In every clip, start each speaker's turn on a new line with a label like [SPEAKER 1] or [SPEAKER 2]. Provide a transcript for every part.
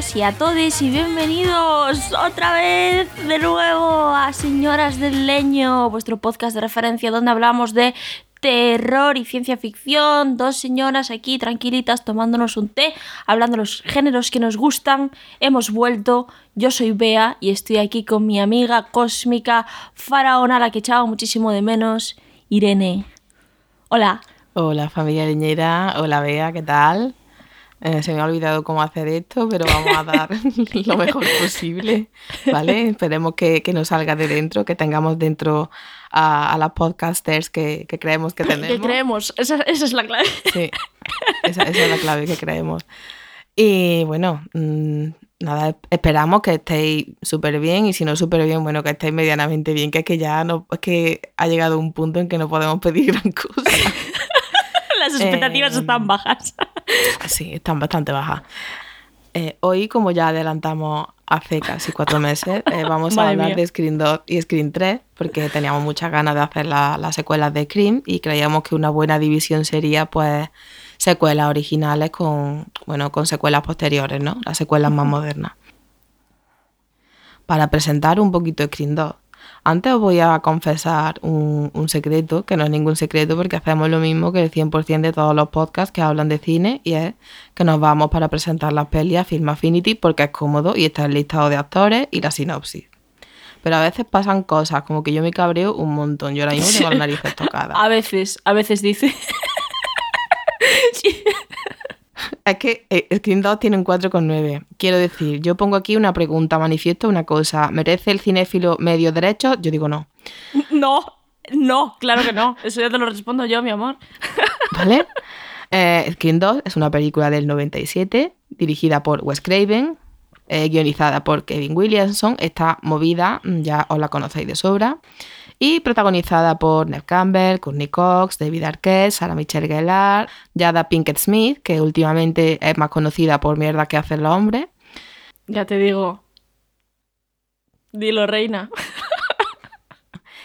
[SPEAKER 1] todos, y a todes y bienvenidos otra vez de nuevo a Señoras del Leño, vuestro podcast de referencia donde hablamos de terror y ciencia ficción, dos señoras aquí tranquilitas tomándonos un té, hablando de los géneros que nos gustan. Hemos vuelto, yo soy Bea y estoy aquí con mi amiga cósmica faraona, la que echaba muchísimo de menos, Irene. Hola.
[SPEAKER 2] Hola familia leñera, hola Bea, ¿qué tal? Eh, se me ha olvidado cómo hacer esto, pero vamos a dar lo mejor posible, ¿vale? Esperemos que, que, nos salga de dentro, que tengamos dentro a, a las podcasters que, que, creemos que tenemos.
[SPEAKER 1] Que creemos, esa, esa, es la clave.
[SPEAKER 2] Sí, esa, esa, es la clave que creemos. Y bueno, mmm, nada, esperamos que estéis súper bien y si no súper bien, bueno, que estéis medianamente bien, que es que ya no, es que ha llegado un punto en que no podemos pedir gran cosa.
[SPEAKER 1] Las expectativas
[SPEAKER 2] Eh,
[SPEAKER 1] están bajas.
[SPEAKER 2] Sí, están bastante bajas. Eh, hoy, como ya adelantamos hace casi cuatro meses, eh, vamos a hablar
[SPEAKER 1] mía.
[SPEAKER 2] de Scream 2 y Scream 3, porque teníamos muchas ganas de hacer la- las secuelas de Scream y creíamos que una buena división sería, pues, secuelas originales con, bueno, con secuelas posteriores, ¿no? Las secuelas más modernas. Para presentar un poquito Scream 2. Antes os voy a confesar un, un secreto, que no es ningún secreto porque hacemos lo mismo que el 100% de todos los podcasts que hablan de cine y es que nos vamos para presentar las pelis a Film Affinity porque es cómodo y está el listado de actores y la sinopsis. Pero a veces pasan cosas, como que yo me cabreo un montón. Yo ahora mismo tengo las narices tocadas.
[SPEAKER 1] A veces, a veces dice. Sí.
[SPEAKER 2] Es que Scream 2 tiene un 4,9. Quiero decir, yo pongo aquí una pregunta, manifiesto una cosa. ¿Merece el cinéfilo medio derecho? Yo digo no.
[SPEAKER 1] No, no, claro que no. Eso ya te lo respondo yo, mi amor.
[SPEAKER 2] ¿Vale? Eh, Scream 2 es una película del 97, dirigida por Wes Craven, eh, guionizada por Kevin Williamson. Esta movida mm, ya os la conocéis de sobra. Y protagonizada por Neve Campbell, Courtney Cox, David Arquette, Sarah Michelle Gellar, Jada Pinkett Smith, que últimamente es más conocida por mierda que hacen los hombres.
[SPEAKER 1] Ya te digo. Dilo, reina.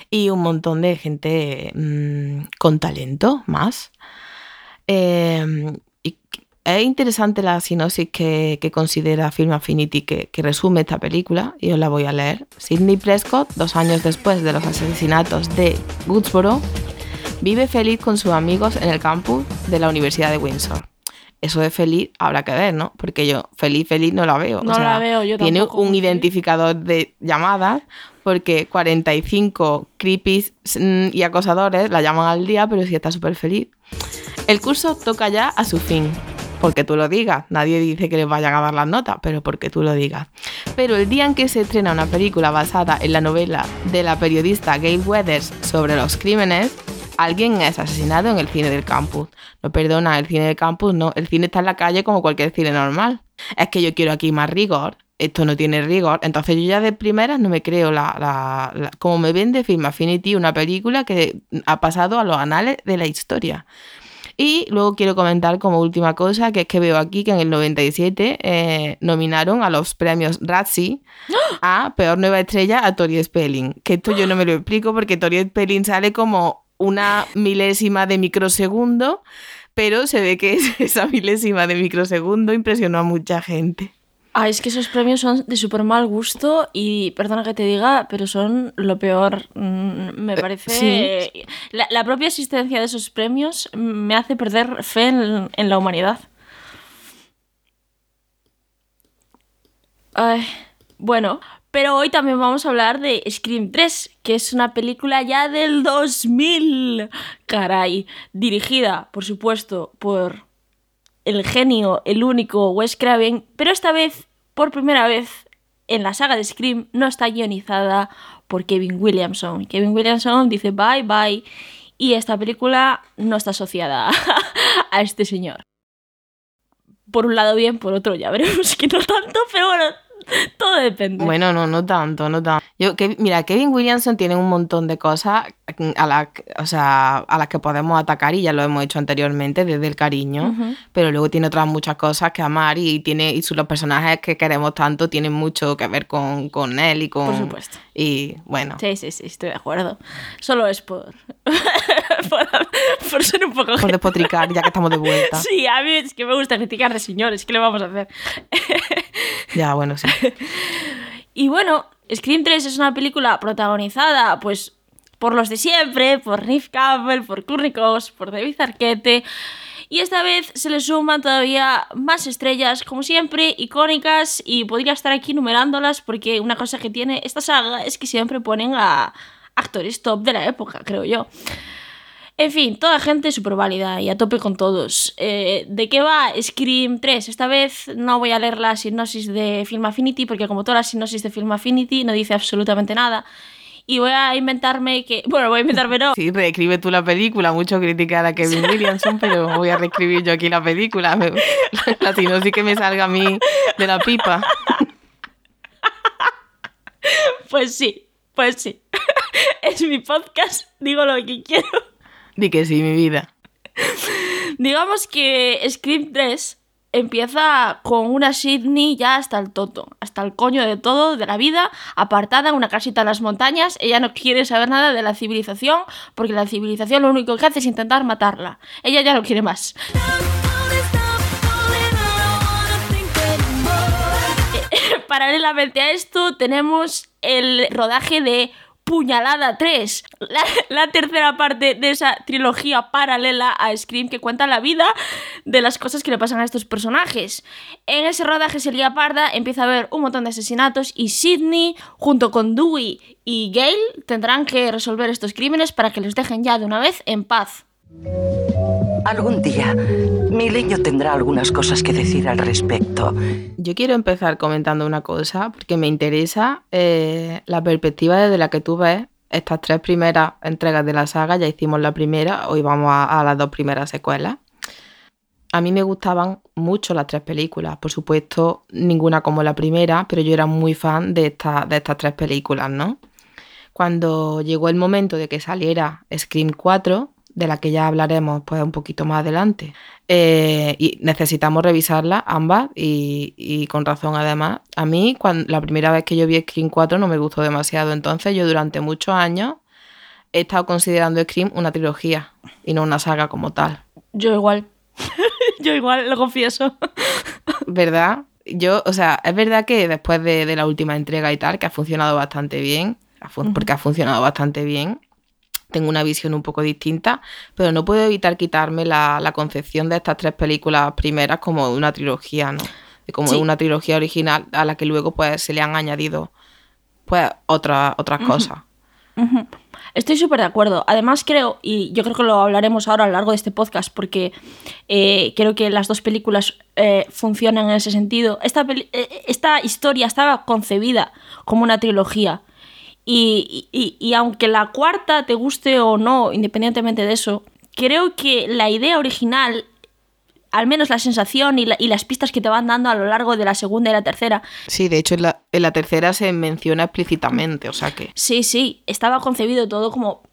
[SPEAKER 2] y un montón de gente mmm, con talento más. Eh, es interesante la sinopsis que, que considera Film Affinity que, que, resume esta película y os la voy a leer. Sidney Prescott, dos años después de los asesinatos de Woodsboro, vive feliz con sus amigos en el campus de la Universidad de Windsor. Eso de feliz habrá que ver, ¿no? Porque yo feliz, feliz no la veo.
[SPEAKER 1] No
[SPEAKER 2] o sea,
[SPEAKER 1] la veo, yo
[SPEAKER 2] Tiene un identificador de llamadas porque 45 creepies mm, y acosadores la llaman al día, pero sí está súper feliz. El curso toca ya a su fin, porque tú lo digas. Nadie dice que les vayan a dar las notas, pero porque tú lo digas. Pero el día en que se estrena una película basada en la novela de la periodista Gail Weathers sobre los crímenes, alguien es asesinado en el cine del campus. No perdona, el cine del campus no, el cine está en la calle como cualquier cine normal. Es que yo quiero aquí más rigor, esto no tiene rigor, entonces yo ya de primeras no me creo la, la, la como me vende Film Affinity una película que ha pasado a los anales de la historia. Y luego quiero comentar como última cosa, que es que veo aquí que en el 97 eh, nominaron a los premios Razzie a Peor Nueva Estrella a Tori Spelling. Que esto yo no me lo explico porque Tori Spelling sale como una milésima de microsegundo, pero se ve que esa milésima de microsegundo impresionó a mucha gente.
[SPEAKER 1] Ah, es que esos premios son de súper mal gusto y perdona que te diga, pero son lo peor. Mm, Me parece.
[SPEAKER 2] sí.
[SPEAKER 1] La, la, propia existencia de esos premios me hace perder fe en, en la humanidad. Ay, bueno, pero hoy también vamos a hablar de Scream 3, que es una película ya del 2000. Caray, dirigida, por supuesto, por el genio, el único Wes Craven, pero esta vez, por primera vez en la saga de Scream, no está guionizada por Kevin Williamson. Kevin Williamson dice bye bye y esta película no está asociada a este señor. Por un lado bien, por otro ya veremos que no tanto, pero bueno, todo depende.
[SPEAKER 2] Bueno, no, no tanto, no tanto. Yo, que, mira, Kevin Williamson tiene un montón de cosas a las, o sea, a las que podemos atacar y ya lo hemos hecho anteriormente desde el cariño, pero luego tiene otras muchas cosas que amar y tiene y los personajes que queremos tanto tienen mucho que ver con, con él y con...
[SPEAKER 1] Por supuesto.
[SPEAKER 2] Y bueno.
[SPEAKER 1] Sí, sí, sí, estoy de acuerdo. Solo es por... por, ser un poco...
[SPEAKER 2] Por despotricar, ya que estamos de vuelta.
[SPEAKER 1] Sí, a mí es que me gusta criticar de señores, ¿qué le vamos a hacer?
[SPEAKER 2] ya, bueno, sí.
[SPEAKER 1] Y bueno, Scream 3 es una película protagonizada, pues, por los de siempre, por Nick Campbell, por Courtney Cox, por David Arquette. Y esta vez se le suman todavía más estrellas, como siempre, icónicas, y podría estar aquí numerándolas porque una cosa que tiene esta saga es que siempre ponen a actores top de la época, creo yo. En fin, toda gente súper válida y a tope con todos. Eh, ¿De qué va Scream 3? Esta vez no voy a leer la sinopsis de Film Affinity porque como todas las sinopsis de Film Affinity no dice absolutamente nada. Y voy a inventarme que... Bueno, voy a inventarme no.
[SPEAKER 2] Sí, reescribe tú la película. Mucho criticar a Kevin Williamson, pero voy a reescribir yo aquí la película. La sinopsis que me salga a mí de la pipa.
[SPEAKER 1] Pues sí, pues sí. Es mi podcast, digo lo que quiero.
[SPEAKER 2] Di que sí, mi vida.
[SPEAKER 1] Digamos que Scream 3 empieza con una Sidney ya hasta el toto, hasta el coño de todo, de la vida, apartada en una casita en las montañas. Ella no quiere saber nada de la civilización, porque la civilización lo único que hace es intentar matarla. Ella ya no quiere más. Paralelamente a esto tenemos el rodaje de Puñalada 3, la, tercera parte de esa trilogía paralela a Scream que cuenta la vida de las cosas que le pasan a estos personajes. En ese rodaje se lía parda, empieza a haber un montón de asesinatos y Sidney, junto con Dewey y Gail, tendrán que resolver estos crímenes para que les dejen ya de una vez en paz.
[SPEAKER 3] Algún día, mi leño tendrá algunas cosas que decir al respecto.
[SPEAKER 2] Yo quiero empezar comentando una cosa, porque me interesa eh, la perspectiva desde la que tú ves estas tres primeras entregas de la saga. Ya hicimos la primera, hoy vamos a, las dos primeras secuelas. A mí me gustaban mucho las tres películas, por supuesto, ninguna como la primera, pero yo era muy fan de, de estas tres películas, ¿no? Cuando llegó el momento de que saliera Scream 4, de la que ya hablaremos pues un poquito más adelante. Eh, y necesitamos revisarla ambas y, con razón además. A mí cuando, la primera vez que yo vi Scream 4 no me gustó demasiado, entonces yo durante muchos años he estado considerando Scream una trilogía y no una saga como tal.
[SPEAKER 1] Yo igual, yo igual, lo confieso.
[SPEAKER 2] ¿Verdad? Yo, o sea, es verdad que después de, la última entrega y tal, que ha funcionado bastante bien, porque ha funcionado bastante bien, tengo una visión un poco distinta, pero no puedo evitar quitarme la, concepción de estas tres películas primeras como una trilogía, ¿no? Como una trilogía original a la que luego pues se le han añadido pues otras otras cosas.
[SPEAKER 1] Estoy súper de acuerdo. Además creo, y yo creo que lo hablaremos ahora a lo largo de este podcast, porque eh, creo que las dos películas eh, funcionan en ese sentido. Esta, eh, esta historia estaba concebida como una trilogía. Y, aunque la cuarta te guste o no, independientemente de eso, creo que la idea original, al menos la sensación y, las pistas que te van dando a lo largo de la segunda y la tercera.
[SPEAKER 2] Sí, de hecho en la, en la tercera se menciona explícitamente, o sea que...
[SPEAKER 1] Sí, sí, estaba concebido todo como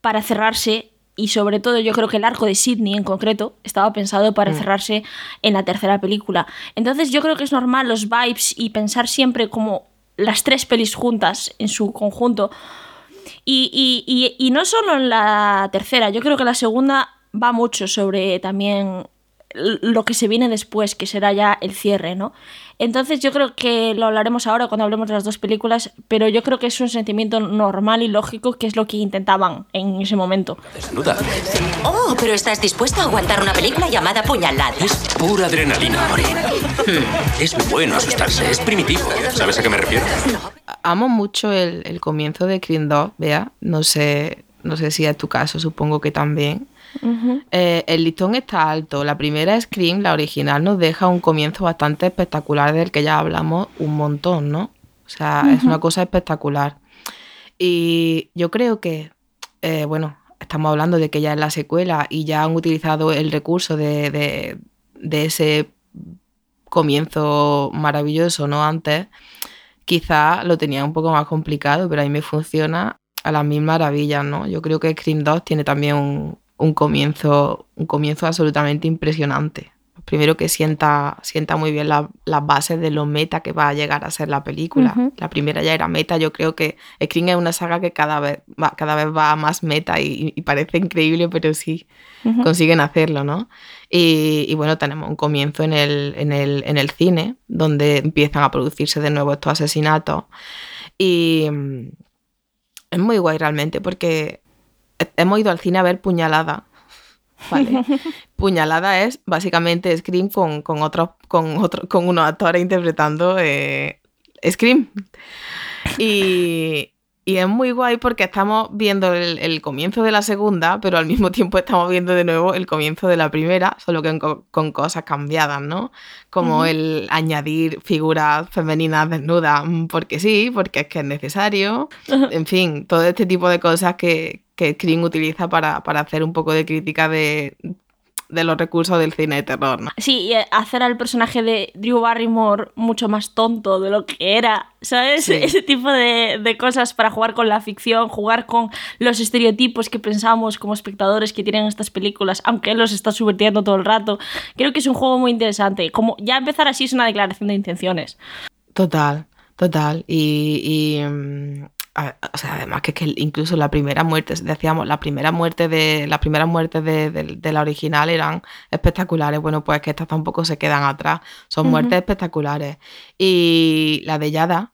[SPEAKER 1] para cerrarse y sobre todo yo creo que el arco de Sidney en concreto estaba pensado para mm. cerrarse en la tercera película. Entonces yo creo que es normal los vibes y pensar siempre como las tres pelis juntas en su conjunto. Y, no solo en la tercera, yo creo que la segunda va mucho sobre también lo que se viene después, que será ya el cierre, ¿no? Entonces yo creo que lo hablaremos ahora cuando hablemos de las dos películas, pero yo creo que es un sentimiento normal y lógico que es lo que intentaban en ese momento.
[SPEAKER 4] Desnuda.
[SPEAKER 5] Oh, pero estás dispuesto a aguantar una película llamada Puñalada.
[SPEAKER 4] Es pura adrenalina, Mori. Hmm, es bueno asustarse, es primitivo. ¿Sabes a qué me refiero?
[SPEAKER 2] Amo mucho el, comienzo de Creed 2, vea. No sé, no sé si es tu caso, supongo que también. Eh, el listón está alto. La primera Scream, la original, nos deja un comienzo bastante espectacular del que ya hablamos un montón, ¿no? O sea, es una cosa espectacular. Y yo creo que, eh, bueno, estamos hablando de que ya es la secuela y ya han utilizado el recurso de, de ese comienzo maravilloso, ¿no? Antes quizá lo tenía un poco más complicado, pero a mí me funciona a las mil maravillas, ¿no? Yo creo que Scream 2 tiene también un, un comienzo, un comienzo absolutamente impresionante. Primero que sienta, sienta muy bien la- las bases de lo meta que va a llegar a ser la película. La primera ya era meta, yo creo que Scream es una saga que cada vez va, cada vez va más meta y, y parece increíble, pero sí, consiguen hacerlo, ¿no? Y, y bueno, tenemos un comienzo en el, en, el, en el cine, donde empiezan a producirse de nuevo estos asesinatos. Y mm, es muy guay realmente, porque hemos ido al cine a ver Puñalada. Vale. Puñalada es básicamente Scream con, con, otros, con, otro, con unos actores interpretando eh, Scream. Y, y es muy guay porque estamos viendo el, el comienzo de la segunda, pero al mismo tiempo estamos viendo de nuevo el comienzo de la primera, solo que con, con cosas cambiadas, ¿no? Como el añadir figuras femeninas desnudas, porque sí, porque es que es necesario. En fin, todo este tipo de cosas que, que Scream utiliza para, para hacer un poco de crítica de, de los recursos del cine de terror, ¿no?
[SPEAKER 1] Sí, y hacer al personaje de Drew Barrymore mucho más tonto de lo que era, ¿sabes?
[SPEAKER 2] Sí.
[SPEAKER 1] Ese tipo de, de cosas para jugar con la ficción, jugar con los estereotipos que pensamos como espectadores que tienen estas películas, aunque él los está subvirtiendo todo el rato. Creo que es un juego muy interesante. Como ya empezar así es una declaración de intenciones.
[SPEAKER 2] Total, total. Y, y, mm, a- o sea, además que, que incluso la primera muerte, decíamos, la primera muerte de, las primeras muertes de, de- de la original eran espectaculares. Bueno, pues que estas tampoco se quedan atrás. Son muertes espectaculares. Y la de Yada,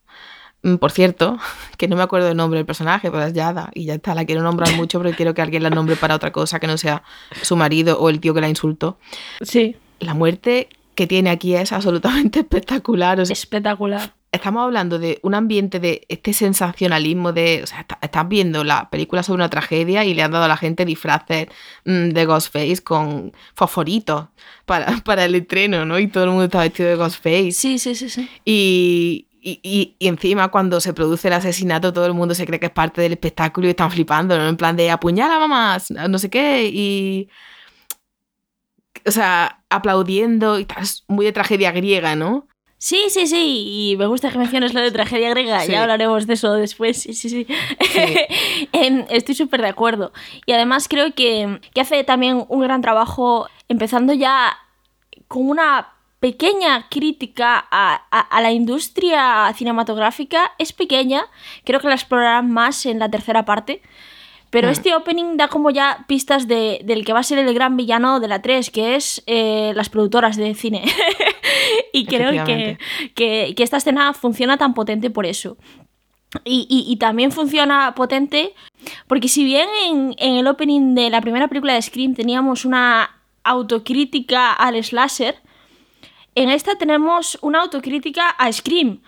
[SPEAKER 2] mm, por cierto, que no me acuerdo el nombre del personaje, pero es Yada. Y ya está, la quiero nombrar mucho porque quiero que alguien la nombre para otra cosa que no sea su marido o el tío que la insultó.
[SPEAKER 1] Sí,
[SPEAKER 2] La muerte que tiene aquí es absolutamente espectacular. O sea,
[SPEAKER 1] espectacular.
[SPEAKER 2] Estamos hablando de un ambiente de este sensacionalismo de, o sea, está- estás viendo la película sobre una tragedia y le han dado a la gente disfraces mm, de Ghostface con fosforitos para, para el estreno, ¿no? Y todo el mundo está vestido de Ghostface.
[SPEAKER 1] Sí, sí, sí, sí.
[SPEAKER 2] Y, y, y- y encima cuando se produce el asesinato todo el mundo se cree que es parte del espectáculo y están flipando, ¿no? En plan de apuñala mamás, no sé qué, y... O sea, aplaudiendo y tal, es muy de tragedia griega, ¿no?
[SPEAKER 1] Sí, sí, sí, y me gusta que menciones lo de tragedia griega,
[SPEAKER 2] Sí.
[SPEAKER 1] ya hablaremos de eso después, sí, sí, sí. Em, Estoy súper de acuerdo. Y además creo que, que hace también un gran trabajo empezando ya con una pequeña crítica a, a- a la industria cinematográfica. Es pequeña, creo que la explorarán más en la tercera parte. Pero
[SPEAKER 2] Mm.
[SPEAKER 1] este opening da como ya pistas de- del que va a ser el gran villano de la 3, que es eh, las productoras de cine. y creo que, que esta escena funciona tan potente por eso. Y, y- y también funciona potente porque si bien en, en el opening de la primera película de Scream teníamos una autocrítica al slasher, en esta tenemos una autocrítica a Scream.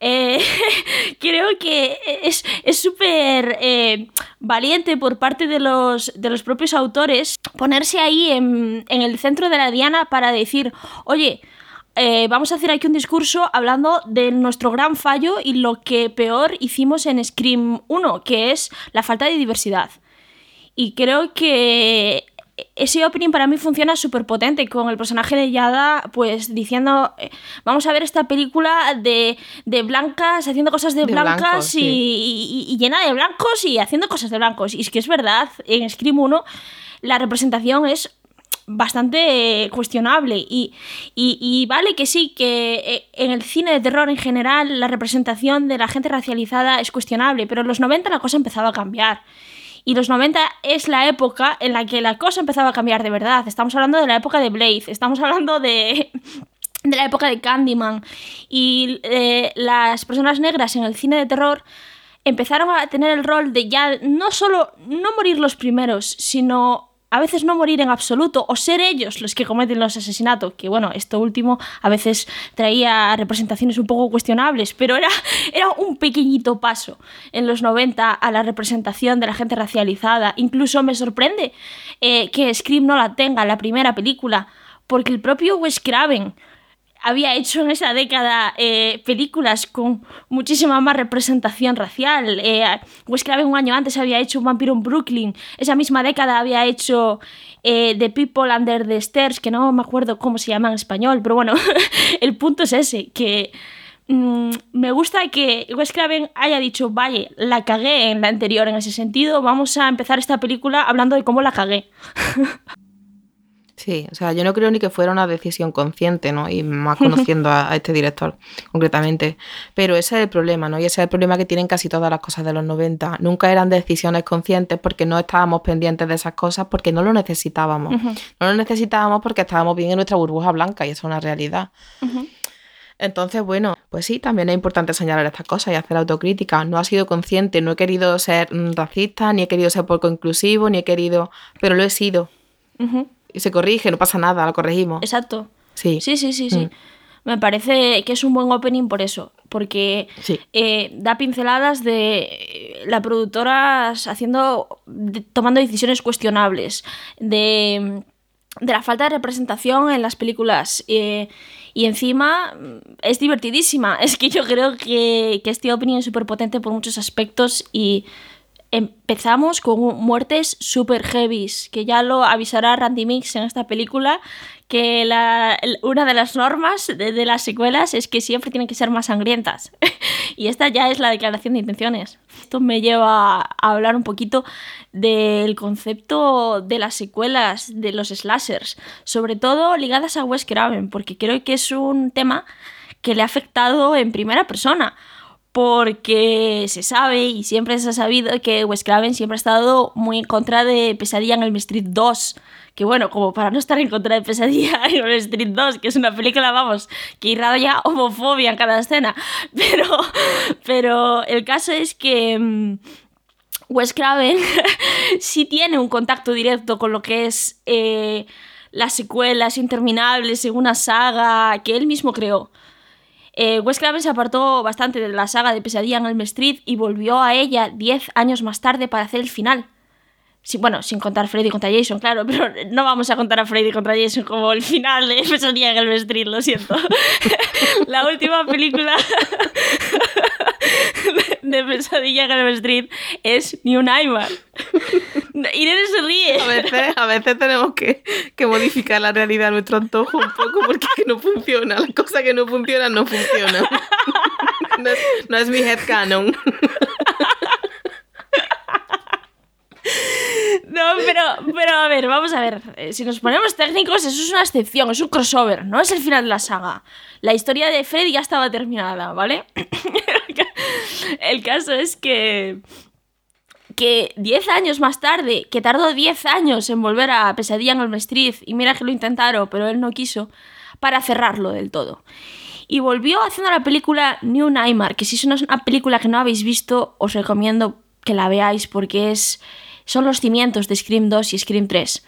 [SPEAKER 1] Eh, creo que es es súper eh, valiente por parte de los, de los propios autores ponerse ahí en, en el centro de la diana para decir, oye, eh, vamos a hacer aquí un discurso hablando de nuestro gran fallo y lo que peor hicimos en Scream 1, que es la falta de diversidad. Y creo que ese opening para mí funciona súper potente con el personaje de Yada, pues diciendo, eh, vamos a ver esta película de, de blancas, haciendo cosas de,
[SPEAKER 2] De
[SPEAKER 1] blancas
[SPEAKER 2] blancos,
[SPEAKER 1] y,
[SPEAKER 2] sí.
[SPEAKER 1] y- y llena de blancos y haciendo cosas de blancos. Y es que es verdad, en Scream 1 la representación es bastante eh, cuestionable y, y- y vale que sí, que eh, en el cine de terror en general la representación de la gente racializada es cuestionable, pero en los 90 la cosa empezaba a cambiar. Y los 90 es la época en la que la cosa empezaba a cambiar de verdad. Estamos hablando de la época de Blade, estamos hablando de, de la época de Candyman. Y eh, las personas negras en el cine de terror empezaron a tener el rol de ya no solo no morir los primeros, sino a veces no morir en absoluto o ser ellos los que cometen los asesinatos, que bueno, esto último a veces traía representaciones un poco cuestionables, pero era, era un pequeñito paso en los 90 a la representación de la gente racializada. Incluso me sorprende eh, que Scream no la tenga, la primera película, porque el propio Wes Craven había hecho en esa década eh, películas con muchísima más representación racial. Eh, Wes Craven un año antes había hecho vampiro en Brooklyn. Esa misma década había hecho eh, The People Under the Stairs, que no me acuerdo cómo se llama en español, pero bueno, el punto es ese, que mm, me gusta que Wes Craven haya dicho, vaya, la cagué en la anterior en ese sentido, vamos a empezar esta película hablando de cómo la cagué.
[SPEAKER 2] Sí, o sea, yo no creo ni que fuera una decisión consciente, ¿no? Y más conociendo a, a este director, concretamente. Pero ese es el problema, ¿no? Y ese es el problema que tienen casi todas las cosas de los 90. Nunca eran decisiones conscientes porque no estábamos pendientes de esas cosas porque no lo necesitábamos. No lo necesitábamos porque estábamos bien en nuestra burbuja blanca y eso es una realidad. Entonces, bueno, pues sí, también es importante señalar estas cosas y hacer autocrítica. No ha sido consciente, no he querido ser racista, ni he querido ser poco inclusivo, ni he querido... Pero lo he sido. Y se corrige, no pasa nada, lo corregimos.
[SPEAKER 1] Exacto.
[SPEAKER 2] Sí.
[SPEAKER 1] Sí, sí, sí, sí.
[SPEAKER 2] Mm.
[SPEAKER 1] Me parece que es un buen opening por eso, porque
[SPEAKER 2] Sí.
[SPEAKER 1] eh, da pinceladas de eh, la productora haciendo, de- tomando decisiones cuestionables, de, de la falta de representación en las películas. eh, y encima mm, es divertidísima. Es que yo creo que, que este opening es súper potente por muchos aspectos y empezamos con muertes super heavies, que ya lo avisará Randy Mix en esta película, que la- una de las normas de, de las secuelas es que siempre tienen que ser más sangrientas. y esta ya es la declaración de intenciones. Esto me lleva a hablar un poquito del concepto de las secuelas de los slashers, sobre todo ligadas a Wes Craven, porque creo que es un tema que le ha afectado en primera persona porque se sabe y siempre se ha sabido que Wes Craven siempre ha estado muy en contra de Pesadilla en Elm Street 2. Que bueno, como para no estar en contra de Pesadilla en Elm Street 2, que es una película, vamos, que irradia homofobia en cada escena. Pero, pero el caso es que... mm, Wes Craven sí tiene un contacto directo con lo que es eh, las secuelas interminables en una saga que él mismo creó. Eh, Wes Craven se apartó bastante de la saga de Pesadilla en Elm Street y volvió a ella 10 años más tarde para hacer el final. Sí, bueno, sin contar Freddy contra Jason, claro, pero no vamos a contar a Freddy contra Jason como el final de Pesadilla en Elm Street, lo siento. la última película de Pesadilla en Elm Street es New Nightmare. Irene se ríe.
[SPEAKER 2] A veces, a veces tenemos que, que modificar la realidad a nuestro antojo un poco porque no funciona. Las cosas que no funcionan, no funcionan. No es, no es mi headcanon.
[SPEAKER 1] No, pero, pero a ver, vamos a ver. Eh, Si nos ponemos técnicos, eso es una excepción, es un crossover, no es el final de la saga. La historia de Freddy ya estaba terminada, ¿vale? el caso es que. Que 10 años más tarde, que tardó 10 años en volver a Pesadilla en Street, y mira que lo intentaron, pero él no quiso, para cerrarlo del todo. Y volvió haciendo la película New Nightmare, que si es una película que no habéis visto, os recomiendo que la veáis porque es, son los cimientos de Scream 2 y Scream 3.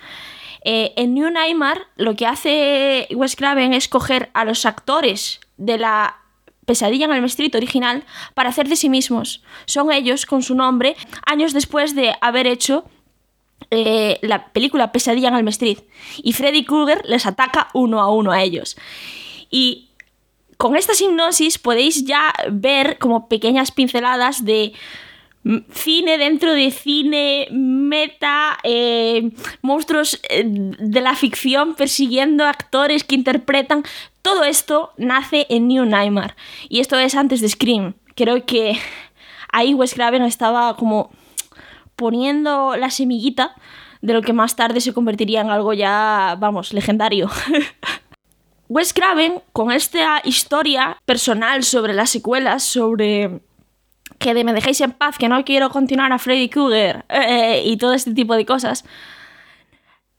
[SPEAKER 1] Eh, en New Nightmare lo que hace Wes Craven es coger a los actores de la Pesadilla en el Street original para hacer de sí mismos. Son ellos con su nombre años después de haber hecho eh, la película Pesadilla en Elm Street. Y Freddy Krueger les ataca uno a uno a ellos. Y con esta hipnosis podéis ya ver como pequeñas pinceladas de cine dentro de cine, meta, eh, monstruos eh, de la ficción persiguiendo actores que interpretan. Todo esto nace en New Nightmare. Y esto es antes de Scream. Creo que ahí Wes Craven estaba como poniendo la semillita de lo que más tarde se convertiría en algo ya, vamos, legendario. Wes Craven, con esta historia personal sobre las secuelas, sobre que de me dejéis en paz, que no quiero continuar a Freddy Krueger eh, y todo este tipo de cosas,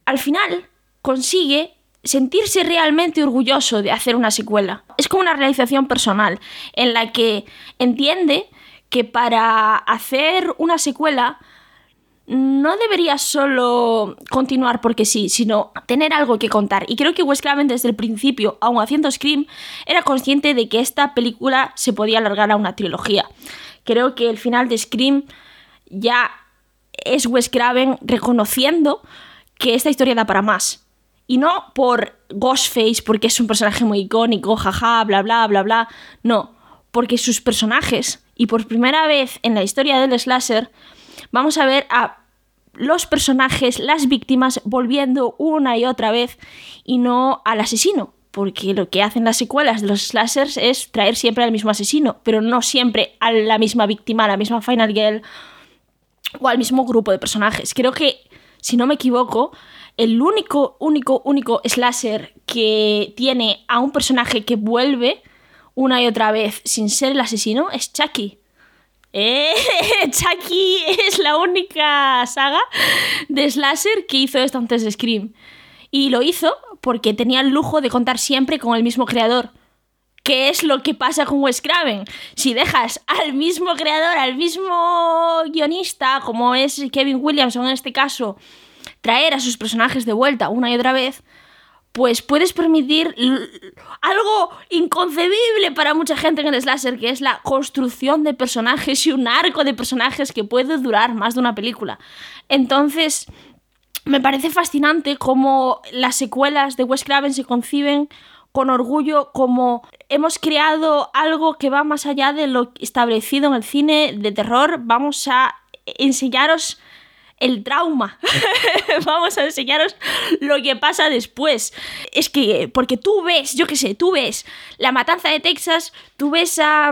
[SPEAKER 1] al final consigue sentirse realmente orgulloso de hacer una secuela. Es como una realización personal en la que entiende que para hacer una secuela no debería solo continuar porque sí, sino tener algo que contar. Y creo que Wes Craven desde el principio, aun haciendo Scream, era consciente de que esta película se podía alargar a una trilogía. Creo que el final de Scream ya es Wes Craven reconociendo que esta historia da para más. Y no por Ghostface, porque es un personaje muy icónico, jaja, bla, bla, bla, bla. No, porque sus personajes, y por primera vez en la historia del slasher, vamos a ver a los personajes, las víctimas, volviendo una y otra vez y no al asesino. Porque lo que hacen las secuelas de los slashers es traer siempre al mismo asesino, pero no siempre a la misma víctima, a la misma Final Girl o al mismo grupo de personajes. Creo que, si no me equivoco, el único, único, único slasher que tiene a un personaje que vuelve una y otra vez sin ser el asesino es Chucky. Eh, Chucky es la única saga de slasher que hizo esto antes de Scream. Y lo hizo porque tenía el lujo de contar siempre con el mismo creador. ¿Qué es lo que pasa con Wes Craven? Si dejas al mismo creador, al mismo guionista, como es Kevin Williamson en este caso, traer a sus personajes de vuelta una y otra vez, pues puedes permitir algo inconcebible para mucha gente en el slasher, que es la construcción de personajes y un arco de personajes que puede durar más de una película. Entonces, me parece fascinante cómo las secuelas de Wes Craven se conciben con orgullo como hemos creado algo que va más allá de lo establecido en el cine de terror, vamos a enseñaros el trauma. Vamos a enseñaros lo que pasa después. Es que, porque tú ves, yo qué sé, tú ves la matanza de Texas, tú ves a,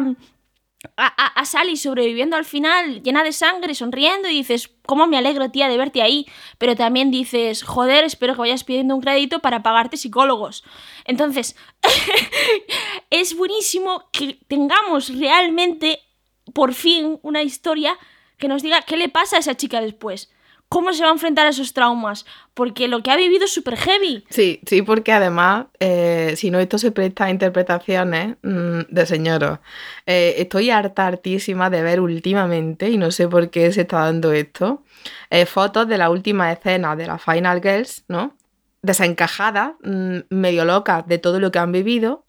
[SPEAKER 1] a, Sally sobreviviendo al final, llena de sangre, sonriendo, y dices, ¿cómo me alegro, tía, de verte ahí? Pero también dices, joder, espero que vayas pidiendo un crédito para pagarte psicólogos. Entonces, es buenísimo que tengamos realmente, por fin, una historia que nos diga qué le pasa a esa chica después cómo se va a enfrentar a esos traumas, porque lo que ha vivido es súper heavy.
[SPEAKER 2] Sí, sí, porque además, eh, si no, esto se presta a interpretaciones mm, de señoros. Eh, estoy harta, hartísima de ver últimamente, y no sé por qué se está dando esto, eh, fotos de la última escena de la Final Girls, ¿no? Desencajadas, mm, medio locas de todo lo que han vivido,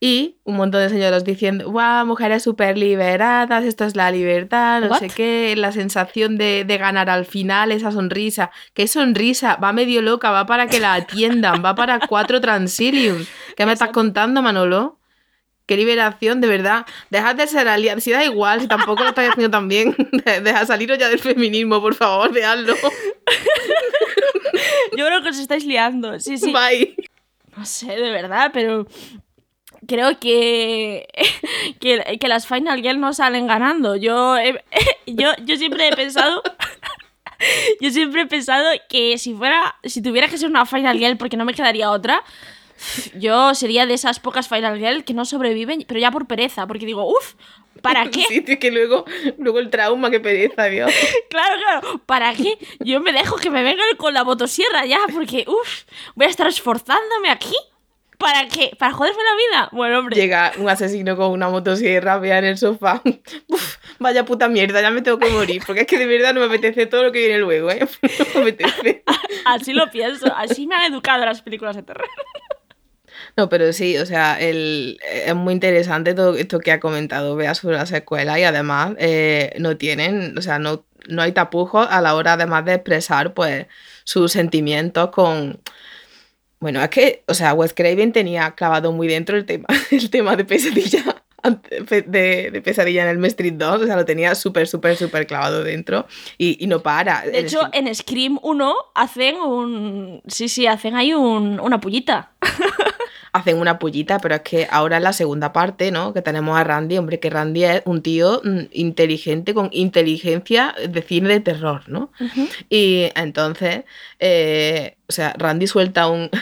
[SPEAKER 2] y un montón de señoras diciendo, wow, mujeres súper liberadas, esto es la libertad, no sé qué, la sensación de, ganar al final, esa sonrisa. ¿Qué sonrisa? Va medio loca, va para que la atiendan, va para cuatro Transilium. ¿Qué me estás contando, Manolo? Qué liberación, de verdad. Dejad de ser aliados. Si da igual, si tampoco lo estáis haciendo tan bien. Deja saliros ya del feminismo, por favor, veanlo.
[SPEAKER 1] Yo creo que os estáis liando. Sí, sí.
[SPEAKER 2] Bye.
[SPEAKER 1] No sé, de verdad, pero creo que, que, las Final Girl no salen ganando. Yo, yo, yo siempre he pensado. yo siempre he pensado que si fuera. Si tuviera que ser una Final Girl, porque no me quedaría otra. Yo sería de esas pocas Final Girl que no sobreviven, pero ya por pereza, porque digo, uff, ¿para qué?
[SPEAKER 2] Sí, que luego, luego el trauma, que pereza, Dios.
[SPEAKER 1] claro, claro, ¿para qué? Yo me dejo que me vengan con la motosierra ya, porque, uff, voy a estar esforzándome aquí ¿Para qué? ¿Para joderme la vida? Bueno, hombre.
[SPEAKER 2] Llega un asesino con una motosierra, vea en el sofá. Uf, vaya puta mierda, ya me tengo que morir. Porque es que de verdad no me apetece todo lo que viene luego, ¿eh? No me apetece.
[SPEAKER 1] Así lo pienso. Así me han educado las películas de terror.
[SPEAKER 2] No, pero sí, o sea, el, es muy interesante todo esto que ha comentado Bea sobre la secuela y además eh, no tienen, o sea, no, no hay tapujos a la hora además de expresar pues sus sentimientos con bueno, es que, o sea, Wes Craven tenía clavado muy dentro el tema, el tema de pesadilla. De, pesadilla en el Street 2, o sea, lo tenía súper, súper, súper clavado dentro y, no para.
[SPEAKER 1] De hecho, en Scream 1 hacen un. Sí, sí, hacen ahí un, una pullita.
[SPEAKER 2] hacen una pullita, pero es que ahora en la segunda parte, ¿no? Que tenemos a Randy, hombre, que Randy es un tío mm, inteligente, con inteligencia de cine de terror, ¿no? Y entonces, eh, o sea, Randy suelta un...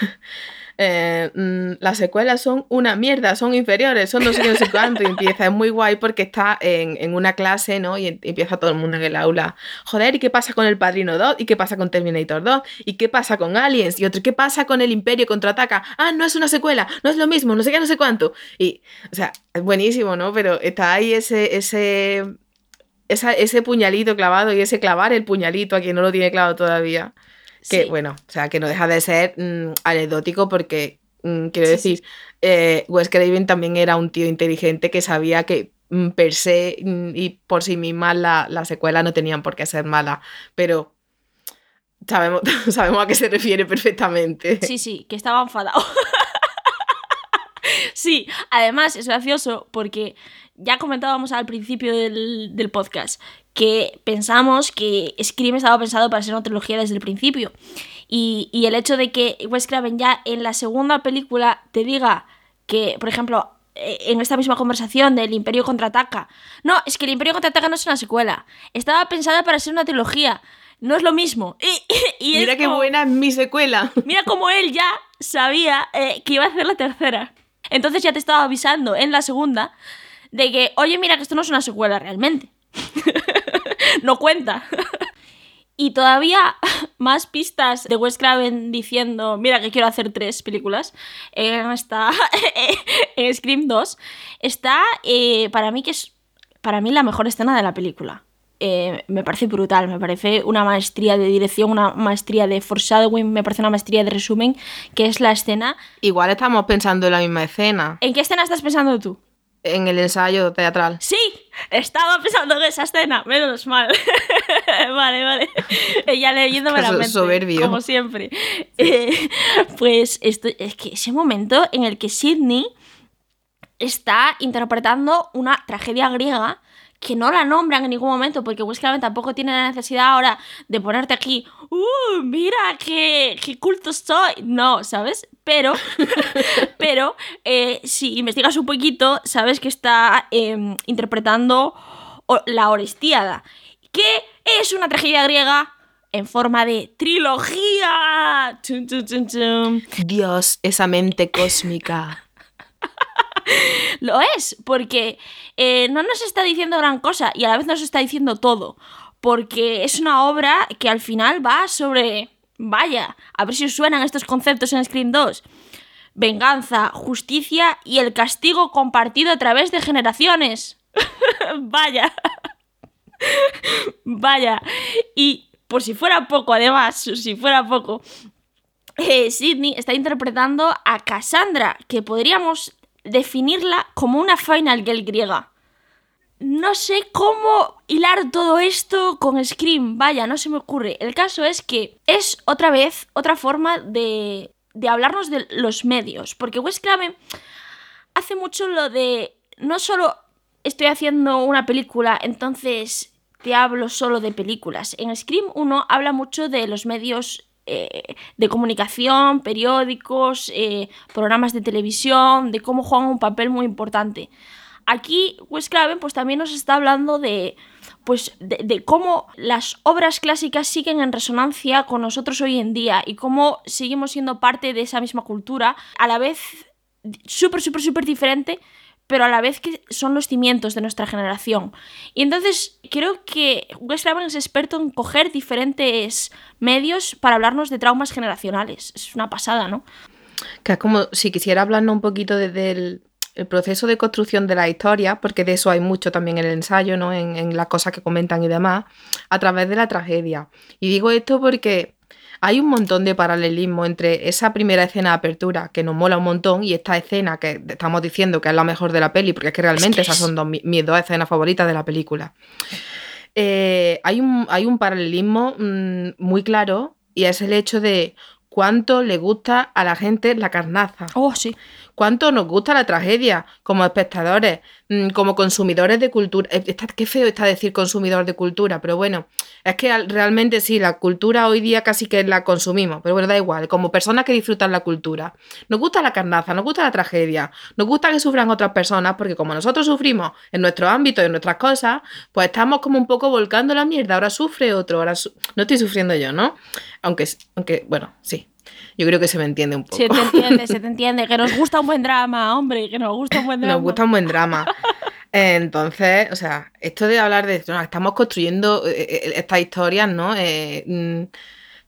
[SPEAKER 2] Eh, mm, las secuelas son una mierda, son inferiores, son no sé qué, no sé cuánto, y empieza, es muy guay porque está en, una clase, ¿no? Y em, empieza todo el mundo en el aula, joder, ¿y qué pasa con El Padrino 2? ¿Y qué pasa con Terminator 2? ¿Y qué pasa con Aliens? Y otro, ¿qué pasa con El Imperio contraataca? Ah, no es una secuela, no es lo mismo, no sé qué, no sé cuánto. Y, o sea, es buenísimo, ¿no? Pero está ahí ese, ese, ese puñalito clavado y ese clavar el puñalito a quien no lo tiene clavado todavía. Que bueno, o sea, que no deja de ser mm, anecdótico porque, mm, quiero decir, eh, Wes Craven también era un tío inteligente que sabía que mm, per se y por sí misma la, la secuela no tenían por qué ser mala, pero sabemos, sabemos a qué se refiere perfectamente.
[SPEAKER 1] Sí, sí, que estaba enfadado. sí, además es gracioso porque ya comentábamos al principio del, del podcast que pensamos que Scream estaba pensado para ser una trilogía desde el principio. Y, y el hecho de que Wes Craven ya en la segunda película te diga que, por ejemplo, eh, en esta misma conversación del Imperio contraataca. No, es que el Imperio contraataca no es una secuela. Estaba pensada para ser una trilogía. No es lo mismo. Y, y
[SPEAKER 2] Mira qué
[SPEAKER 1] como-
[SPEAKER 2] buena es mi secuela.
[SPEAKER 1] Mira cómo él ya sabía eh, que iba a hacer la tercera. Entonces ya te estaba avisando en la segunda de que, oye, mira que esto no es una secuela realmente. no cuenta. y todavía más pistas de Wes Craven diciendo, mira que quiero hacer tres películas. En esta en Scream 2 está eh, para mí que es para mí la mejor escena de la película. Eh, me parece brutal, me parece una maestría de dirección, una maestría de foreshadowing, me parece una maestría de resumen, que es la escena.
[SPEAKER 2] Igual estamos pensando en la misma escena,
[SPEAKER 1] ¿En qué escena estás pensando tú?
[SPEAKER 2] En el ensayo teatral.
[SPEAKER 1] Sí, estaba pensando en esa escena, menos mal. vale, vale. Ella leyéndome la mente,
[SPEAKER 2] soberbio.
[SPEAKER 1] como siempre. Eh, pues esto, es que ese momento en el que Sidney está interpretando una tragedia griega que no la nombran en ningún momento porque Wes Craven tampoco tiene la necesidad ahora de ponerte aquí, ¡uh! Mira qué, qué culto soy. No, ¿sabes? Pero, pero eh, si investigas un poquito, sabes que está em, interpretando la Orestíada, que es una tragedia griega en forma de trilogía. Chum, chum, chum, chum.
[SPEAKER 2] Dios, esa mente cósmica.
[SPEAKER 1] Lo es, porque eh, no nos está diciendo gran cosa y a la vez nos está diciendo todo. Porque es una obra que al final va sobre. Vaya, a ver si os suenan estos conceptos en Scream 2. Venganza, justicia y el castigo compartido a través de generaciones. Vaya. Vaya. Y por si fuera poco, además, si fuera poco, eh, Sidney está interpretando a Cassandra, que podríamos definirla como una Final Girl griega. No sé cómo hilar todo esto con Scream, vaya, no se me ocurre. El caso es que es otra vez otra forma de, de hablarnos de los medios, porque Wes Craven hace mucho lo de no solo estoy haciendo una película, entonces te hablo solo de películas. En Scream 1 habla mucho de los medios eh, de comunicación, periódicos, eh, programas de televisión, de cómo juegan un papel muy importante. Aquí Wes Craven pues también nos está hablando de pues de, cómo las obras clásicas siguen en resonancia con nosotros hoy en día y cómo seguimos siendo parte de esa misma cultura, a la vez súper, súper, súper diferente, pero a la vez que son los cimientos de nuestra generación. Y entonces creo que Wes Craven es experto en coger diferentes medios para hablarnos de traumas generacionales. Es una pasada, ¿no?
[SPEAKER 2] Que es como si quisiera hablarnos un poquito desde el proceso de construcción de la historia, porque de eso hay mucho también en el ensayo, ¿no? En, las cosas que comentan y demás, a través de la tragedia. Y digo esto porque hay un montón de paralelismo entre esa primera escena de apertura, que nos mola un montón, y esta escena que estamos diciendo que es la mejor de la peli, porque es que realmente esas
[SPEAKER 1] es-
[SPEAKER 2] son dos, mi- mis dos escenas favoritas de la película. Eh, hay, un, hay un paralelismo mm, muy claro, y es el hecho de cuánto le gusta a la gente la carnaza
[SPEAKER 1] Oh, sí.
[SPEAKER 2] Cuánto nos gusta la tragedia como espectadores, mm, como consumidores de cultura. Eh, qué feo está decir consumidor de cultura, pero bueno, es que al- realmente sí, la cultura hoy día casi que la consumimos, pero bueno, da igual, como personas que disfrutan la cultura. Nos gusta la carnaza, nos gusta la tragedia, nos gusta que sufran otras personas, porque como nosotros sufrimos en nuestro ámbito en nuestras cosas, pues estamos como un poco volcando la mierda, ahora sufre otro, ahora su- no estoy sufriendo yo, ¿no? Aunque, aunque, bueno, sí. Yo creo que se me entiende un poco.
[SPEAKER 1] Se te entiende, se te entiende. Que nos gusta un buen drama, hombre, que nos gusta un buen drama.
[SPEAKER 2] Nos gusta un buen drama. Entonces, o sea, esto de hablar de. no, estamos construyendo eh, eh, estas historias, ¿no? Eh, mm,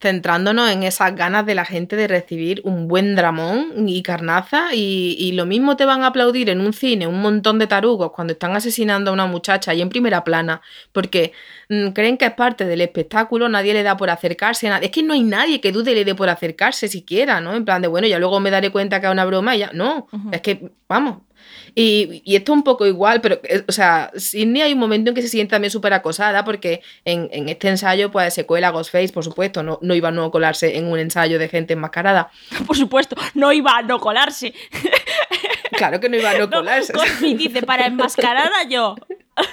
[SPEAKER 2] centrándonos en esas ganas de la gente de recibir un buen dramón y carnaza. Y, y lo mismo te van a aplaudir en un cine un montón de tarugos cuando están asesinando a una muchacha y en primera plana, porque mm, creen que es parte del espectáculo, nadie le da por acercarse. Es que no hay nadie que dude le dé por acercarse siquiera, ¿no? En plan de, bueno, ya luego me daré cuenta que es una broma y ya. No, es que, vamos. Y, y esto un poco igual, pero, eh, o sea, Sidney hay un momento en que se siente también súper acosada porque en, en este ensayo pues se cuela Ghostface, por supuesto, no, no iba a no colarse en un ensayo de gente enmascarada.
[SPEAKER 1] Por supuesto, no iba a no colarse.
[SPEAKER 2] Claro que no iba a no colarse.
[SPEAKER 1] Cosby dice, para enmascarada yo.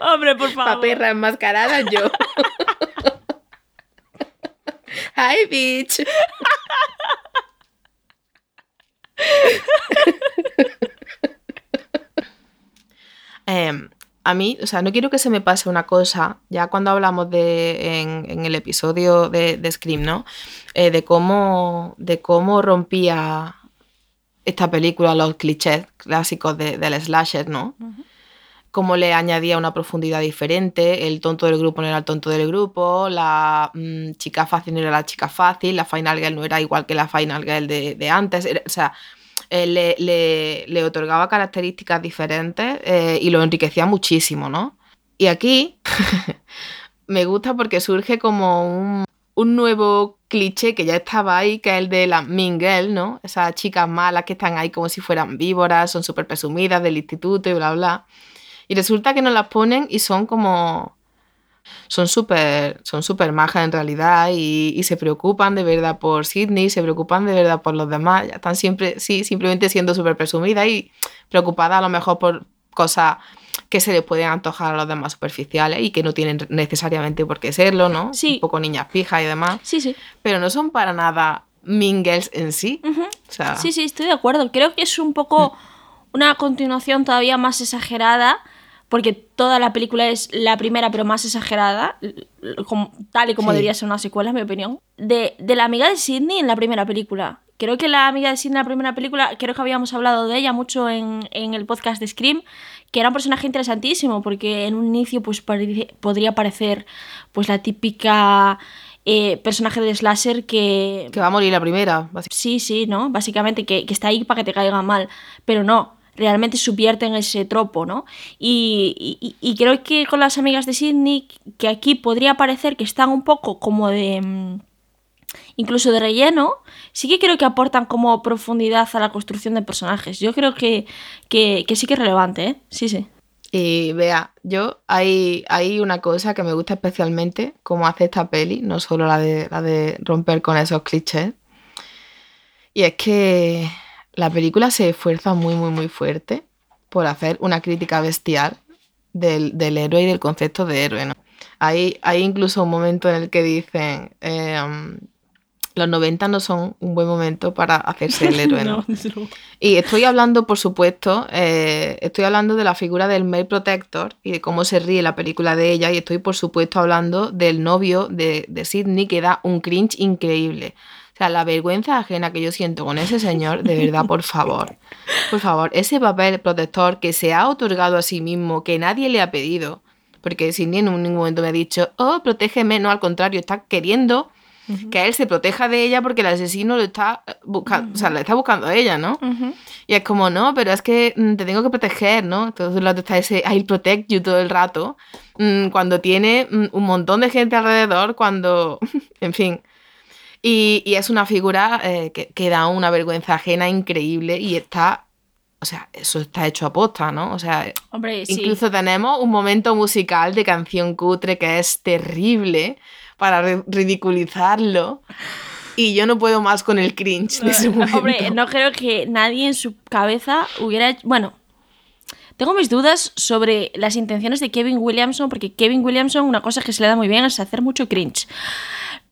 [SPEAKER 1] Hombre, por
[SPEAKER 2] Pa'
[SPEAKER 1] favor.
[SPEAKER 2] perra enmascarada yo. Hi, bitch. Em, a mí, o sea, no quiero que se me pase una cosa, ya cuando hablamos de, en, en el episodio de, de Scream, ¿no? Eh, de, cómo, de cómo rompía esta película los clichés clásicos de- del slasher, ¿no? Cómo le añadía una profundidad diferente, el tonto del grupo no era el tonto del grupo, la mm, chica fácil no era la chica fácil, la final girl no era igual que la final girl de, antes, o sea, eh, le, otorgaba características diferentes eh, y lo enriquecía muchísimo, ¿no? Y aquí me gusta porque surge como un, nuevo cliché que ya estaba ahí, que es el de la mean girl, ¿no? Esas chicas malas que están ahí como si fueran víboras, son súper presumidas del instituto y bla, bla. Y resulta que nos las ponen y son como... Son súper son súper majas en realidad y, y se preocupan de verdad por Sidney, se preocupan de verdad por los demás. Ya están siempre, sí, simplemente siendo súper presumidas y preocupadas a lo mejor por cosas que se les pueden antojar a los demás superficiales y que no tienen necesariamente por qué serlo, ¿no?
[SPEAKER 1] Sí.
[SPEAKER 2] Un poco niñas pijas y demás.
[SPEAKER 1] Sí, sí.
[SPEAKER 2] Pero no son para nada girls en sí. O sea,
[SPEAKER 1] Sí, sí, estoy de acuerdo. Creo que es un poco una continuación todavía más exagerada, porque toda la película es la primera, pero más exagerada, como- tal y como
[SPEAKER 2] Sí.
[SPEAKER 1] debería ser una secuela, en mi opinión, de, de la amiga de Sidney en la primera película. Creo que la amiga de Sidney en la primera película, creo que habíamos hablado de ella mucho en, en el podcast de Scream, que era un personaje interesantísimo, porque en un inicio pues, podría parecer pues, la típica eh, personaje de slasher que,
[SPEAKER 2] que va a morir la primera. básicamente.
[SPEAKER 1] Sí, sí, ¿no? Básicamente que, que está ahí para que te caiga mal, pero no, realmente subvierten ese tropo, ¿no? Y, y- creo que con las amigas de Sidney, que aquí podría parecer que están un poco como de... mm, incluso de relleno, sí que creo que aportan como profundidad a la construcción de personajes. Yo creo que, que, que sí que es relevante, ¿eh? Sí, sí.
[SPEAKER 2] Y vea, yo hay, hay una cosa que me gusta especialmente, como hace esta peli, no solo la de, la de romper con esos clichés. Y es que la película se esfuerza muy, muy, muy fuerte por hacer una crítica bestial del, del héroe y del concepto de héroe. ¿no? Hay, hay incluso un momento en el que dicen, eh, um, los 90 no son un buen momento para hacerse el héroe. ¿no? Y estoy hablando, por supuesto, eh, estoy hablando de la figura del male protector y de cómo se ríe la película de ella. Y estoy, por supuesto, hablando del novio de, de Sidney, que da un cringe increíble. O sea, la vergüenza ajena que yo siento con ese señor, de verdad, por favor. Por favor, ese papel protector que se ha otorgado a sí mismo, que nadie le ha pedido. Porque Sidney en ningún momento me ha dicho, oh, protégeme. No, al contrario, está queriendo que él se proteja de ella porque el asesino lo está buscando, o sea, la está buscando a ella, ¿no? Y es como, no, pero es que mm, te tengo que proteger, ¿no? Entonces lo está ese I'll protect you todo el rato. mm, Cuando tiene mm, un montón de gente alrededor, cuando. en fin. Y, y es una figura eh, que, que da una vergüenza ajena increíble y está. O sea, eso está hecho a posta, ¿no? O sea,
[SPEAKER 1] Hombre, sí.
[SPEAKER 2] Incluso tenemos un momento musical de canción cutre que es terrible para ri- ridiculizarlo. Y yo no puedo más con el cringe de ese momento.
[SPEAKER 1] Hombre, no creo que nadie en su cabeza hubiera hecho... Bueno, tengo mis dudas sobre las intenciones de Kevin Williamson, porque Kevin Williamson una cosa que se le da muy bien es hacer mucho cringe.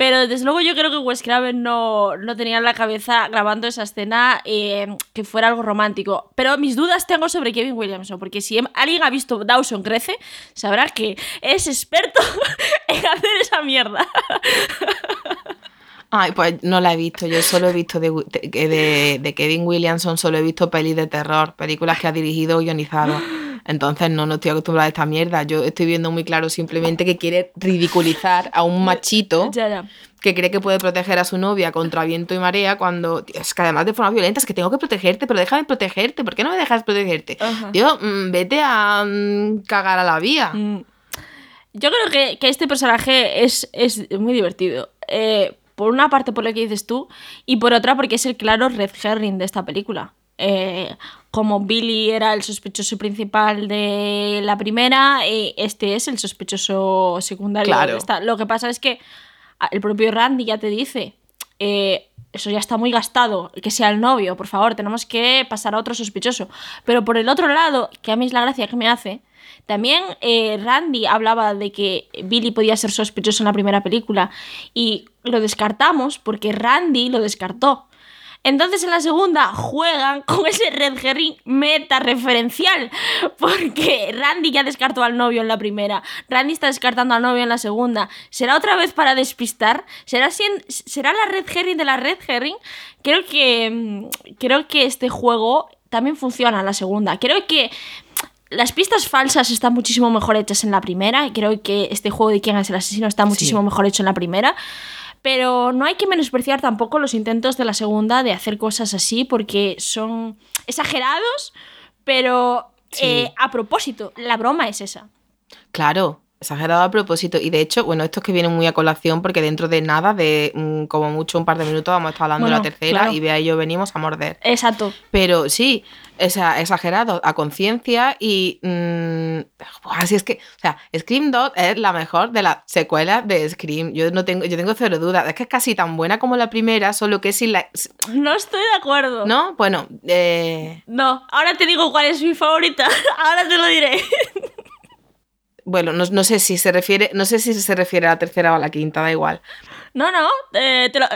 [SPEAKER 1] Pero desde luego yo creo que Wes Craven no, no tenía en la cabeza grabando esa escena eh, que fuera algo romántico. Pero mis dudas tengo sobre Kevin Williamson, porque si em- alguien ha visto Dawson Crece, sabrá que es experto en hacer esa mierda.
[SPEAKER 2] Ay, pues no la he visto. Yo solo he visto de, de, de- Kevin Williamson, solo he visto pelis de terror, películas que ha dirigido o guionizado. Entonces no, no estoy acostumbrada a esta mierda. Yo estoy viendo muy claro simplemente que quiere ridiculizar a un machito
[SPEAKER 1] ya, ya.
[SPEAKER 2] que cree que puede proteger a su novia contra viento y marea cuando tío, es que además de forma violenta es que tengo que protegerte, pero déjame protegerte, ¿por qué no me dejas protegerte? Tío, mm, vete a mm, cagar a la vía.
[SPEAKER 1] Mm. Yo creo que, que este personaje es, es muy divertido. Eh, por una parte por lo que dices tú y por otra porque es el claro red herring de esta película. Eh, como Billy era el sospechoso principal de la primera, eh, este es el sospechoso secundario
[SPEAKER 2] Claro.
[SPEAKER 1] de esta. Lo que pasa es que ah, el propio Randy ya te dice, eh, eso ya está muy gastado, que sea el novio, por favor, tenemos que pasar a otro sospechoso. Pero por el otro lado, que a mí es la gracia que me hace, también eh, Randy hablaba de que Billy podía ser sospechoso en la primera película y lo descartamos porque Randy lo descartó. Entonces en la segunda juegan con ese red herring meta referencial. Porque Randy ya descartó al novio en la primera. Randy está descartando al novio en la segunda. ¿Será otra vez para despistar? ¿Será, ¿será la red herring de la red herring? Creo que, mm, creo que este juego también funciona en la segunda. Creo que las pistas falsas están muchísimo mejor hechas en la primera. Creo que este juego de quién es el asesino está muchísimo mejor hecho en la primera. Pero no hay que menospreciar tampoco los intentos de la segunda de hacer cosas así porque son exagerados, pero eh, a propósito, la broma es esa.
[SPEAKER 2] Claro, exagerado a propósito. Y de hecho, bueno, esto es que viene muy a colación porque dentro de nada, de mm, como mucho un par de minutos, vamos a estar hablando de la tercera y ve ahí yo venimos a morder.
[SPEAKER 1] Exacto.
[SPEAKER 2] Pero sí, es exagerado a conciencia y mm, así es que, o sea, Scream 2 es la mejor de las secuelas de Scream. Yo no tengo, yo tengo cero duda. Es que es casi tan buena como la primera, solo que sin la.
[SPEAKER 1] No estoy de acuerdo.
[SPEAKER 2] ¿No? Bueno, eh...
[SPEAKER 1] No, ahora te digo cuál es mi favorita. ahora te lo diré.
[SPEAKER 2] Bueno, no, sé si se refiere, no sé si se refiere a la tercera o a la quinta, da igual.
[SPEAKER 1] No, no, eh, te, lo,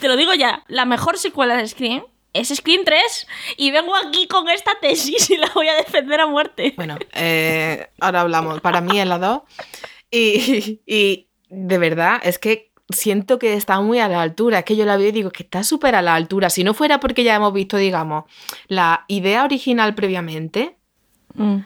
[SPEAKER 1] te, lo, digo ya. La mejor secuela de Scream es Scream 3 y vengo aquí con esta tesis y la voy a defender a muerte.
[SPEAKER 2] Bueno, eh, ahora hablamos. Para mí es la 2. Y, y de verdad, es que siento que está muy a la altura. Es que yo la veo y digo que está súper a la altura. Si no fuera porque ya hemos visto, digamos, la idea original previamente, mm.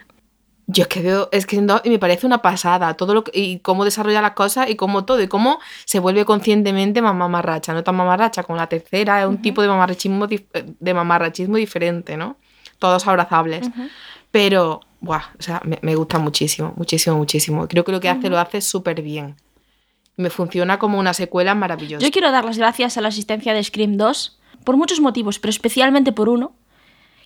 [SPEAKER 2] Yo es que veo Scream 2 y me parece una pasada. Todo lo y cómo desarrolla las cosas y cómo todo. Y cómo se vuelve conscientemente más mamarracha. No tan mamarracha como la tercera. Es un tipo de mamarrachismo, de mamarrachismo diferente, ¿no? Todos abrazables. Pero, buah, o sea, me, gusta muchísimo, muchísimo, muchísimo. Creo que lo que hace lo hace súper bien. Me funciona como una secuela maravillosa.
[SPEAKER 1] Yo quiero dar las gracias a la asistencia de Scream 2 por muchos motivos, pero especialmente por uno,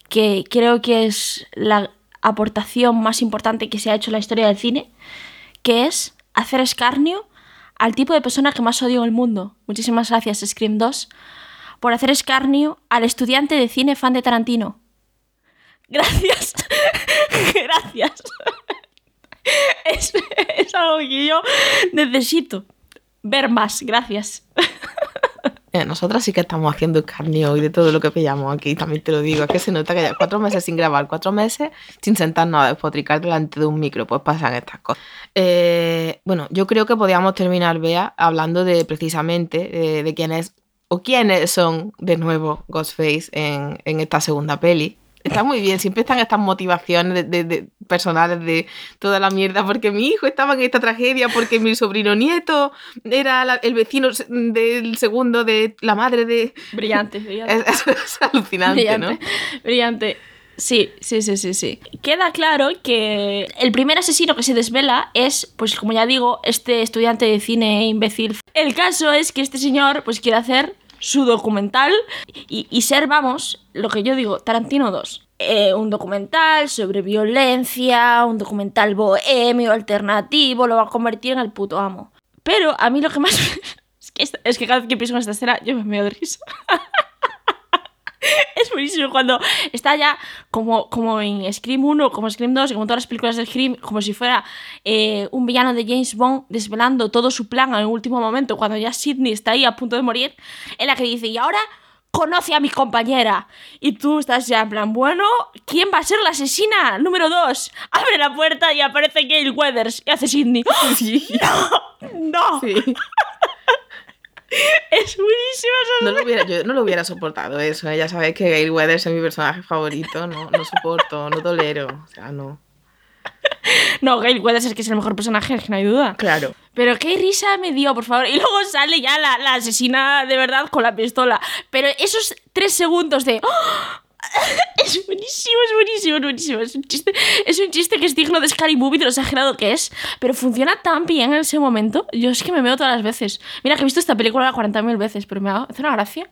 [SPEAKER 1] que creo que es la aportación más importante que se ha hecho en la historia del cine, que es hacer escarnio al tipo de persona que más odio en el mundo. Muchísimas gracias, Scream 2, por hacer escarnio al estudiante de cine fan de Tarantino. Gracias. gracias. es, es algo que yo necesito ver más. Gracias.
[SPEAKER 2] Eh, nosotras sí que estamos haciendo escarnio hoy de todo lo que pillamos aquí, también te lo digo. Es que se nota que ya cuatro meses sin grabar, cuatro meses sin sentarnos a despotricar delante de un micro, pues pasan estas cosas. Eh, bueno, yo creo que podíamos terminar, Bea, hablando de precisamente de, quiénes o quiénes son de nuevo Ghostface en, en esta segunda peli está muy bien. Siempre están estas motivaciones de, personales de toda la mierda, porque mi hijo estaba en esta tragedia, porque mi sobrino nieto era el vecino del segundo de la madre de...
[SPEAKER 1] Brillante, brillante.
[SPEAKER 2] Es, alucinante, ¿no?
[SPEAKER 1] Brillante. Sí, sí, sí, sí, sí. Queda claro que el primer asesino que se desvela es, pues como ya digo, este estudiante de cine imbécil. El caso es que este señor pues quiere hacer su documental y, ser, vamos, lo que yo digo, Tarantino 2. Eh, un documental sobre violencia, un documental bohemio, alternativo, lo va a convertir en el puto amo. Pero a mí lo que más... es, que, es que cada vez que pienso en esta escena yo me meo de. es buenísimo cuando está ya como, como en Scream 1, como Scream 2, como todas las películas de Scream, como si fuera eh, un villano de James Bond desvelando todo su plan en el último momento, cuando ya Sidney está ahí a punto de morir, en la que dice, y ahora conoce a mi compañera. Y tú estás ya en plan, bueno, ¿quién va a ser la asesina? Número 2. Abre la puerta y aparece Gail Weathers y hace Sidney. ¡No! ¡No! Sí. Es buenísimo
[SPEAKER 2] no lo hubiera, Yo no lo hubiera soportado eso. ¿eh? Ya sabéis que Gail Weathers es mi personaje favorito. No, no soporto, no tolero. O sea, no.
[SPEAKER 1] No, Gail Weathers es que es el mejor personaje, que no hay duda.
[SPEAKER 2] Claro.
[SPEAKER 1] Pero qué risa me dio, por favor. Y luego sale ya la, la asesina de verdad con la pistola. Pero esos tres segundos de. ¡Oh! Es buenísimo, es buenísimo, es buenísimo. Es un chiste, es un chiste que es digno de Scary Movie, de lo exagerado que es. Pero funciona tan bien en ese momento. Yo es que me veo todas las veces. Mira que he visto esta película 40.000 veces, pero me hace una gracia.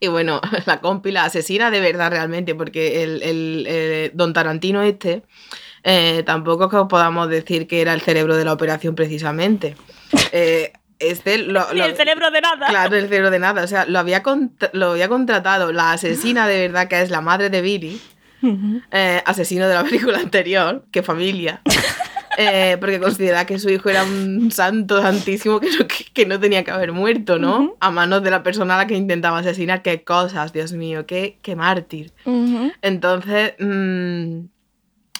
[SPEAKER 2] Y bueno, la compi, la asesina de verdad realmente, porque el, el, eh, Don Tarantino este eh, tampoco es que podamos decir que era el cerebro de la operación precisamente. Eh, este lo,
[SPEAKER 1] el cerebro de nada.
[SPEAKER 2] Claro, el cerebro de nada. O sea, lo había, lo había contratado la asesina de verdad, que es la madre de Billy, eh, asesino de la película anterior, que familia. eh, porque considera que su hijo era un santo santísimo que no, que, que no tenía que haber muerto, ¿no? A manos de la persona a la que intentaba asesinar. Qué cosas, Dios mío, qué, qué mártir. Entonces, mm,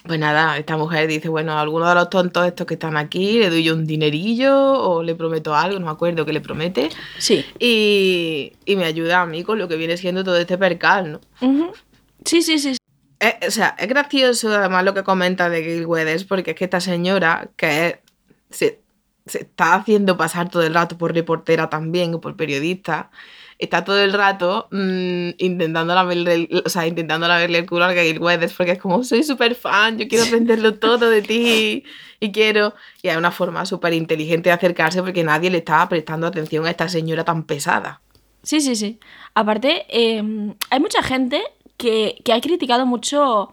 [SPEAKER 2] pues nada, esta mujer dice, bueno, a alguno de los tontos estos que están aquí le doy yo un dinerillo o le prometo algo, no me acuerdo qué le promete,
[SPEAKER 1] Sí.
[SPEAKER 2] y, y me ayuda a mí con lo que viene siendo todo este percal, ¿no?
[SPEAKER 1] Ujú. Sí, sí, sí.
[SPEAKER 2] Eh, o sea, es gracioso además lo que comenta de Gail Weathers, porque es que esta señora, que es- se, se está haciendo pasar todo el rato por reportera también o por periodista, está todo el rato mm, intentando verle, el- o sea, intentando el culo a Gail Weathers, porque es como, soy súper fan, yo quiero aprenderlo todo de ti y quiero... Y hay una forma súper inteligente de acercarse porque nadie le estaba prestando atención a esta señora tan pesada.
[SPEAKER 1] Sí, sí, sí. Aparte, eh, hay mucha gente que, que ha criticado mucho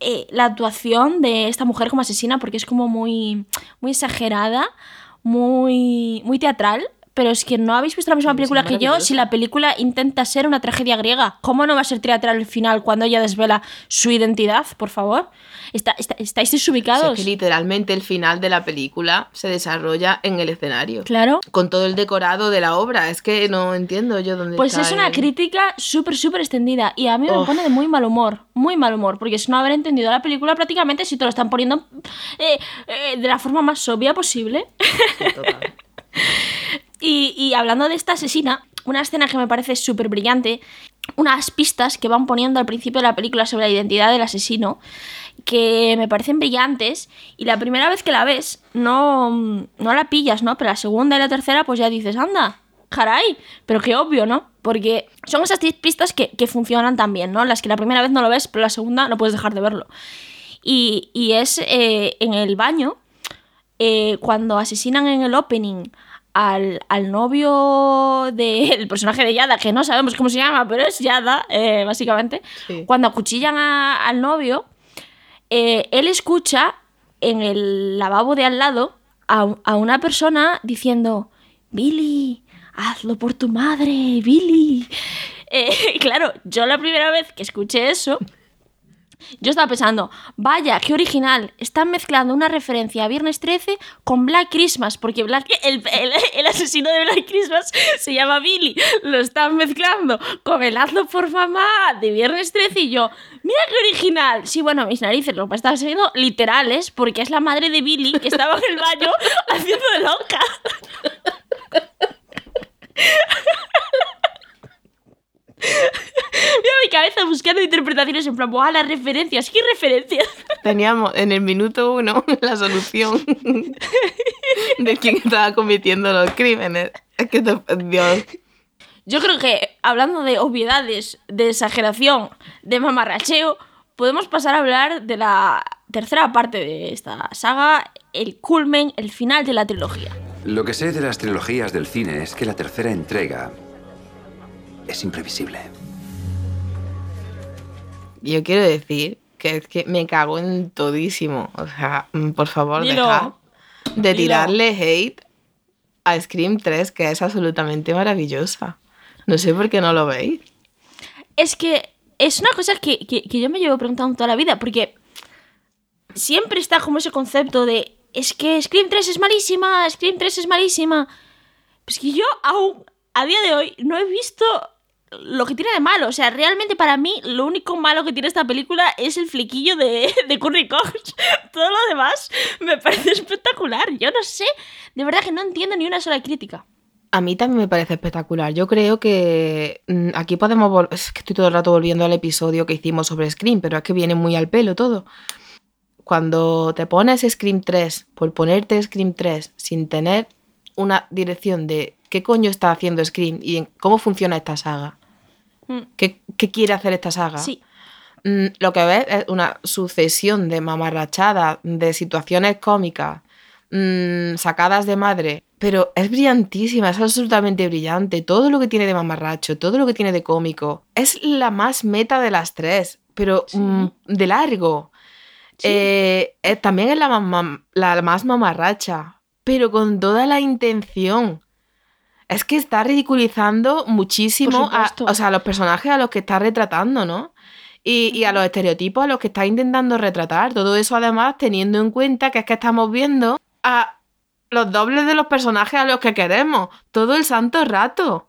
[SPEAKER 1] eh, la actuación de esta mujer como asesina porque es como muy, muy exagerada, muy, muy teatral. Pero es que no habéis visto la misma película que yo si la película intenta ser una tragedia griega. ¿Cómo no va a ser teatral al final cuando ella desvela su identidad, por favor? Está, está- ¿Estáis
[SPEAKER 2] O sea,
[SPEAKER 1] desubicados?
[SPEAKER 2] que literalmente el final de la película se desarrolla en el escenario.
[SPEAKER 1] Claro.
[SPEAKER 2] con todo el decorado de la obra. Es que no entiendo yo dónde
[SPEAKER 1] Pues
[SPEAKER 2] está
[SPEAKER 1] es una
[SPEAKER 2] el-
[SPEAKER 1] crítica súper, súper extendida. Y a mí me
[SPEAKER 2] Uf.
[SPEAKER 1] pone de muy mal humor. Muy mal humor. Porque es no haber entendido la película prácticamente si te lo están poniendo eh, eh, de la forma más obvia posible.
[SPEAKER 2] Total.
[SPEAKER 1] Y, hablando de esta asesina, una escena que me parece súper brillante, unas pistas que van poniendo al principio de la película sobre la identidad del asesino, que me parecen brillantes, y la primera vez que la ves no, no la pillas, ¿no? Pero la segunda y la tercera pues ya dices, anda, caray, pero qué obvio, ¿no? Porque son esas pistas que, que funcionan también, ¿no? Las que la primera vez no lo ves, pero la segunda no puedes dejar de verlo. Y, y es eh, en el baño, eh, cuando asesinan en el opening al, al novio del personaje de Yada, que no sabemos cómo se llama, pero es Yada, eh, básicamente,
[SPEAKER 2] Sí.
[SPEAKER 1] cuando acuchillan a- al novio, eh, él escucha en el lavabo de al lado a, a una persona diciendo, Billy, hazlo por tu madre, Billy. Eh, claro, yo la primera vez que escuché eso, yo estaba pensando, vaya, qué original. Están mezclando una referencia a Viernes 13 con Black Christmas, porque el, el- asesino de Black Christmas se llama Billy. Lo están mezclando con el hazlo por mamá de Viernes 13 y yo, mira qué original. Sí, bueno, mis narices lo están siendo literales porque es la madre de Billy que estaba en el baño haciendo de loca. Mira mi cabeza buscando interpretaciones en plan, ¡buah, las referencias! ¿Qué referencias?
[SPEAKER 2] Teníamos en el minuto uno la solución de quién estaba cometiendo los crímenes. Es que, Dios.
[SPEAKER 1] Yo creo que, hablando de obviedades, de exageración, de mamarracheo, podemos pasar a hablar de la tercera parte de esta saga, el culmen, el final de la trilogía.
[SPEAKER 6] Lo que sé de las trilogías del cine es que la tercera entrega es imprevisible.
[SPEAKER 2] Yo quiero decir que es que me cago en todísimo. O sea, mm, por favor,
[SPEAKER 1] Dilo.
[SPEAKER 2] deja de
[SPEAKER 1] Dilo.
[SPEAKER 2] tirarle hate a Scream 3, que es absolutamente maravillosa. No sé por qué no lo veis.
[SPEAKER 1] Es que es una cosa que, que- que yo me llevo preguntando toda la vida, porque siempre está como ese concepto de, es que Scream 3 es malísima, Scream 3 es malísima. Pues que yo aún, a día de hoy, no he visto lo que tiene de malo. O sea, realmente para mí lo único malo que tiene esta película es el flequillo de, de Curry Cox. Todo lo demás me parece espectacular. Yo no sé, de verdad que no entiendo ni una sola crítica.
[SPEAKER 2] A mí también me parece espectacular. Yo creo que mm, aquí podemos volver. Es que estoy todo el rato volviendo al episodio que hicimos sobre Scream, pero es que viene muy al pelo todo. Cuando te pones Scream 3, por ponerte Scream 3 sin tener una dirección de qué coño está haciendo Scream y cómo funciona esta saga,
[SPEAKER 1] Mm.
[SPEAKER 2] qué, qué quiere hacer esta saga,
[SPEAKER 1] Sí,
[SPEAKER 2] Mm, lo que ves es una sucesión de mamarrachadas, de situaciones cómicas, mm, sacadas de madre. Pero es brillantísima, es absolutamente brillante. Todo lo que tiene de mamarracho, todo lo que tiene de cómico. Es la más meta de las tres, pero
[SPEAKER 1] Sí.
[SPEAKER 2] mm, de largo.
[SPEAKER 1] Sí.
[SPEAKER 2] Eh, eh, también es la más mamarracha, pero con toda la intención es que está ridiculizando muchísimo a, o sea, a los personajes a los que está retratando, ¿no? Y, y a los estereotipos a los que está intentando retratar. Todo eso además teniendo en cuenta que es que estamos viendo a los dobles de los personajes a los que queremos todo el santo rato.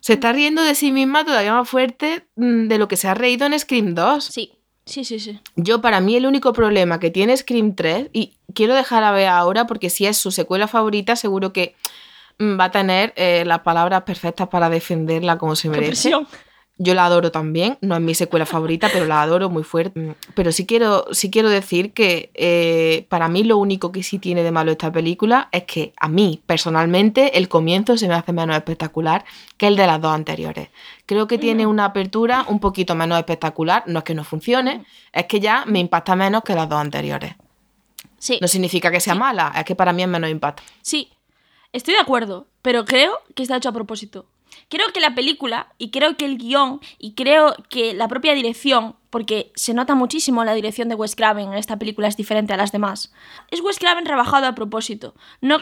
[SPEAKER 2] Se está riendo de sí misma todavía más fuerte mm, de lo que se ha reído en Scream 2.
[SPEAKER 1] Sí, sí, sí, sí.
[SPEAKER 2] Yo, para mí, el único problema que tiene Scream 3, y quiero dejar a ver ahora, porque si es su secuela favorita, seguro que va a tener eh, las palabras perfectas para defenderla como se merece. Yo la adoro también, no es mi secuela favorita, pero la adoro muy fuerte. Mm, Pero sí quiero, sí quiero decir que eh, para mí lo único que sí tiene de malo esta película es que a mí, personalmente, el comienzo se me hace menos espectacular que el de las dos anteriores. Creo que tiene una apertura un poquito menos espectacular, no es que no funcione, es que ya me impacta menos que las dos anteriores.
[SPEAKER 1] Sí,
[SPEAKER 2] No significa que sea mala, es que para mí es menos impacto.
[SPEAKER 1] sí. Estoy de acuerdo, pero creo que está hecho a propósito. Creo que la película, y creo que el guion, y creo que la propia dirección, porque se nota muchísimo la dirección de Wes Craven en esta película, es diferente a las demás. Es Wes Craven rebajado a propósito. No,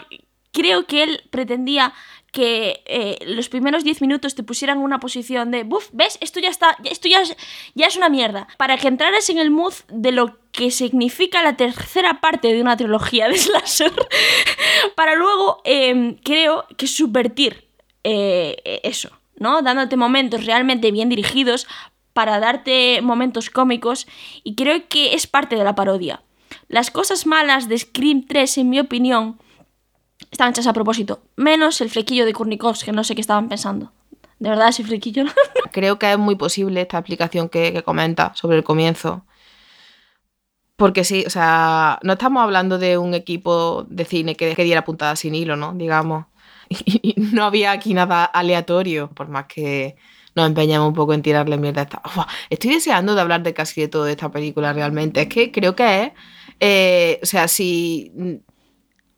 [SPEAKER 1] creo que él pretendía que eh, los primeros 10 minutos te pusieran en una posición de, buf, ¿ves? Esto ya está, esto ya es, ya es una mierda. Para que entraras en el mood de lo que significa la tercera parte de una trilogía de slasher, para luego, eh, creo que subvertir eh, eso, ¿no? Dándote momentos realmente bien dirigidos para darte momentos cómicos y creo que es parte de la parodia. Las cosas malas de Scream 3, en mi opinión, están hechas a propósito. Menos el flequillo de Kurnikovs, que no sé qué estaban pensando. De verdad, ese flequillo.
[SPEAKER 2] Creo que es muy posible esta aplicación que, que comenta sobre el comienzo. Porque sí, o sea, no estamos hablando de un equipo de cine que, que diera puntada sin hilo, ¿no? Digamos. Y no había aquí nada aleatorio, por más que nos empeñamos un poco en tirarle mierda a esta. Estoy deseando de hablar de casi de todo de esta película realmente. Es que creo que es. eh, o sea, si.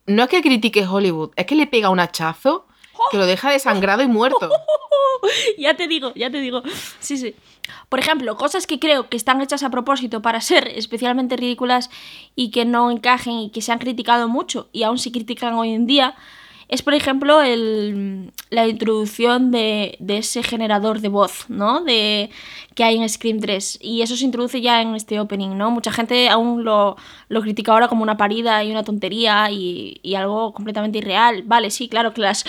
[SPEAKER 2] No es que critique Hollywood, es que le pega un hachazo que lo deja desangrado y muerto.
[SPEAKER 1] ya te digo, ya te digo. Sí, sí. Por ejemplo, cosas que creo que están hechas a propósito para ser especialmente ridículas y que no encajen y que se han criticado mucho y aún se critican hoy en día, es por ejemplo el, la introducción de, de ese generador de voz, ¿no? De, que hay en Scream 3. Y eso se introduce ya en este opening, ¿no? Mucha gente aún lo, lo critica ahora como una parida y una tontería y, y algo completamente irreal. Vale, sí, claro que los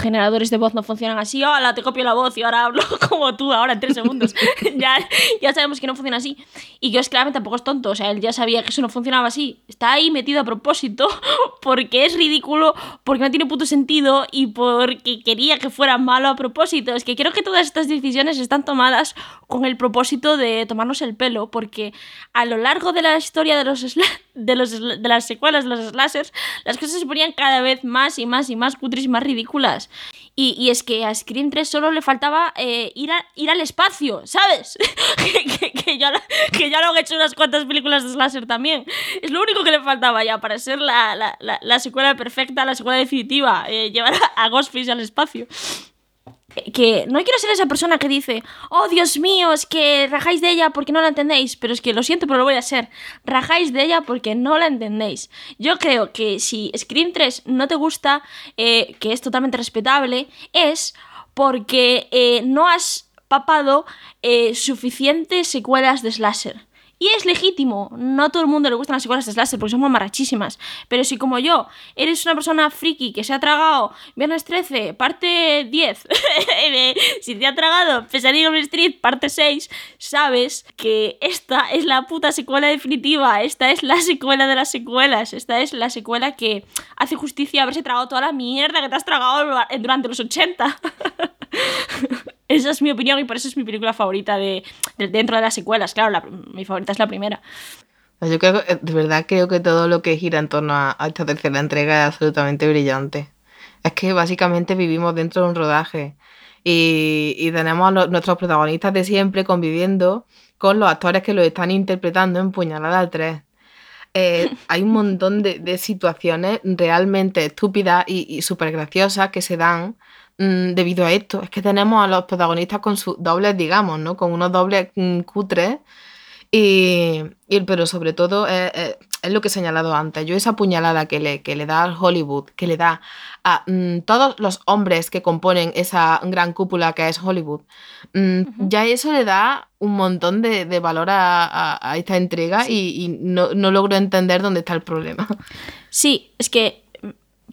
[SPEAKER 1] generadores de voz no funcionan así. Hola, te copio la voz y ahora hablo como tú, ahora en tres segundos. ya, ya sabemos que no funciona así. Y Josh Craven tampoco es tonto, o sea, él ya sabía que eso no funcionaba así. Está ahí metido a propósito porque es ridículo, porque no tiene puto sentido y porque quería que fuera malo a propósito. Es que creo que todas estas decisiones están tomadas con el propósito de tomarnos el pelo, porque a lo largo de la historia de los, de los de las secuelas de los slashers, las cosas se ponían cada vez más y más y más cutres y más ridículas. Y, y es que a Scream 3 solo le faltaba eh, ir, a- ir al espacio, ¿sabes? que, que- que ya, lo- que ya lo han hecho unas cuantas películas de slasher también. Es lo único que le faltaba ya para ser la, la, la, la secuela perfecta, la secuela definitiva, eh, llevar a, a Ghostface al espacio que no quiero ser esa persona que dice, oh Dios mío, es que rajáis de ella porque no la entendéis, pero es que lo siento, pero lo voy a hacer. Rajáis de ella porque no la entendéis. Yo creo que si Scream 3 no te gusta, eh, que es totalmente respetable, es porque eh, no has papado eh, suficientes secuelas de slasher. Y es legítimo, no a todo el mundo le gustan las secuelas de slasher porque somos marachísimas. Pero si como yo eres una persona friki que se ha tragado Viernes 13, parte 10, de- si te ha tragado Pesadilla Street, parte 6, sabes que esta es la puta secuela definitiva, esta es la secuela de las secuelas, esta es la secuela que hace justicia haberse tragado toda la mierda que te has tragado durante los 80. Esa es mi opinión y por eso es mi película favorita de, de- dentro de las secuelas. Claro, la- mi favorita es la primera.
[SPEAKER 2] Yo creo, de verdad creo que todo lo que gira en torno a, a esta tercera entrega es absolutamente brillante. Es que básicamente vivimos dentro de un rodaje y, y tenemos a los- nuestros protagonistas de siempre conviviendo con los actores que lo están interpretando en Puñalada al 3. Eh, hay un montón de, de situaciones realmente estúpidas y, y súper graciosas que se dan mm, debido a esto. Es que tenemos a los protagonistas con sus dobles, digamos, ¿no? Con unos dobles mm, cutres Y, y- pero sobre todo es lo que he señalado antes. Yo esa puñalada que le, que le da al Hollywood, que le da a mm, todos los hombres que componen esa gran cúpula que es Hollywood, ya eso le da un montón de, de valor a, a- a esta entrega y, y no, no logro entender dónde está el problema.
[SPEAKER 1] Sí, es que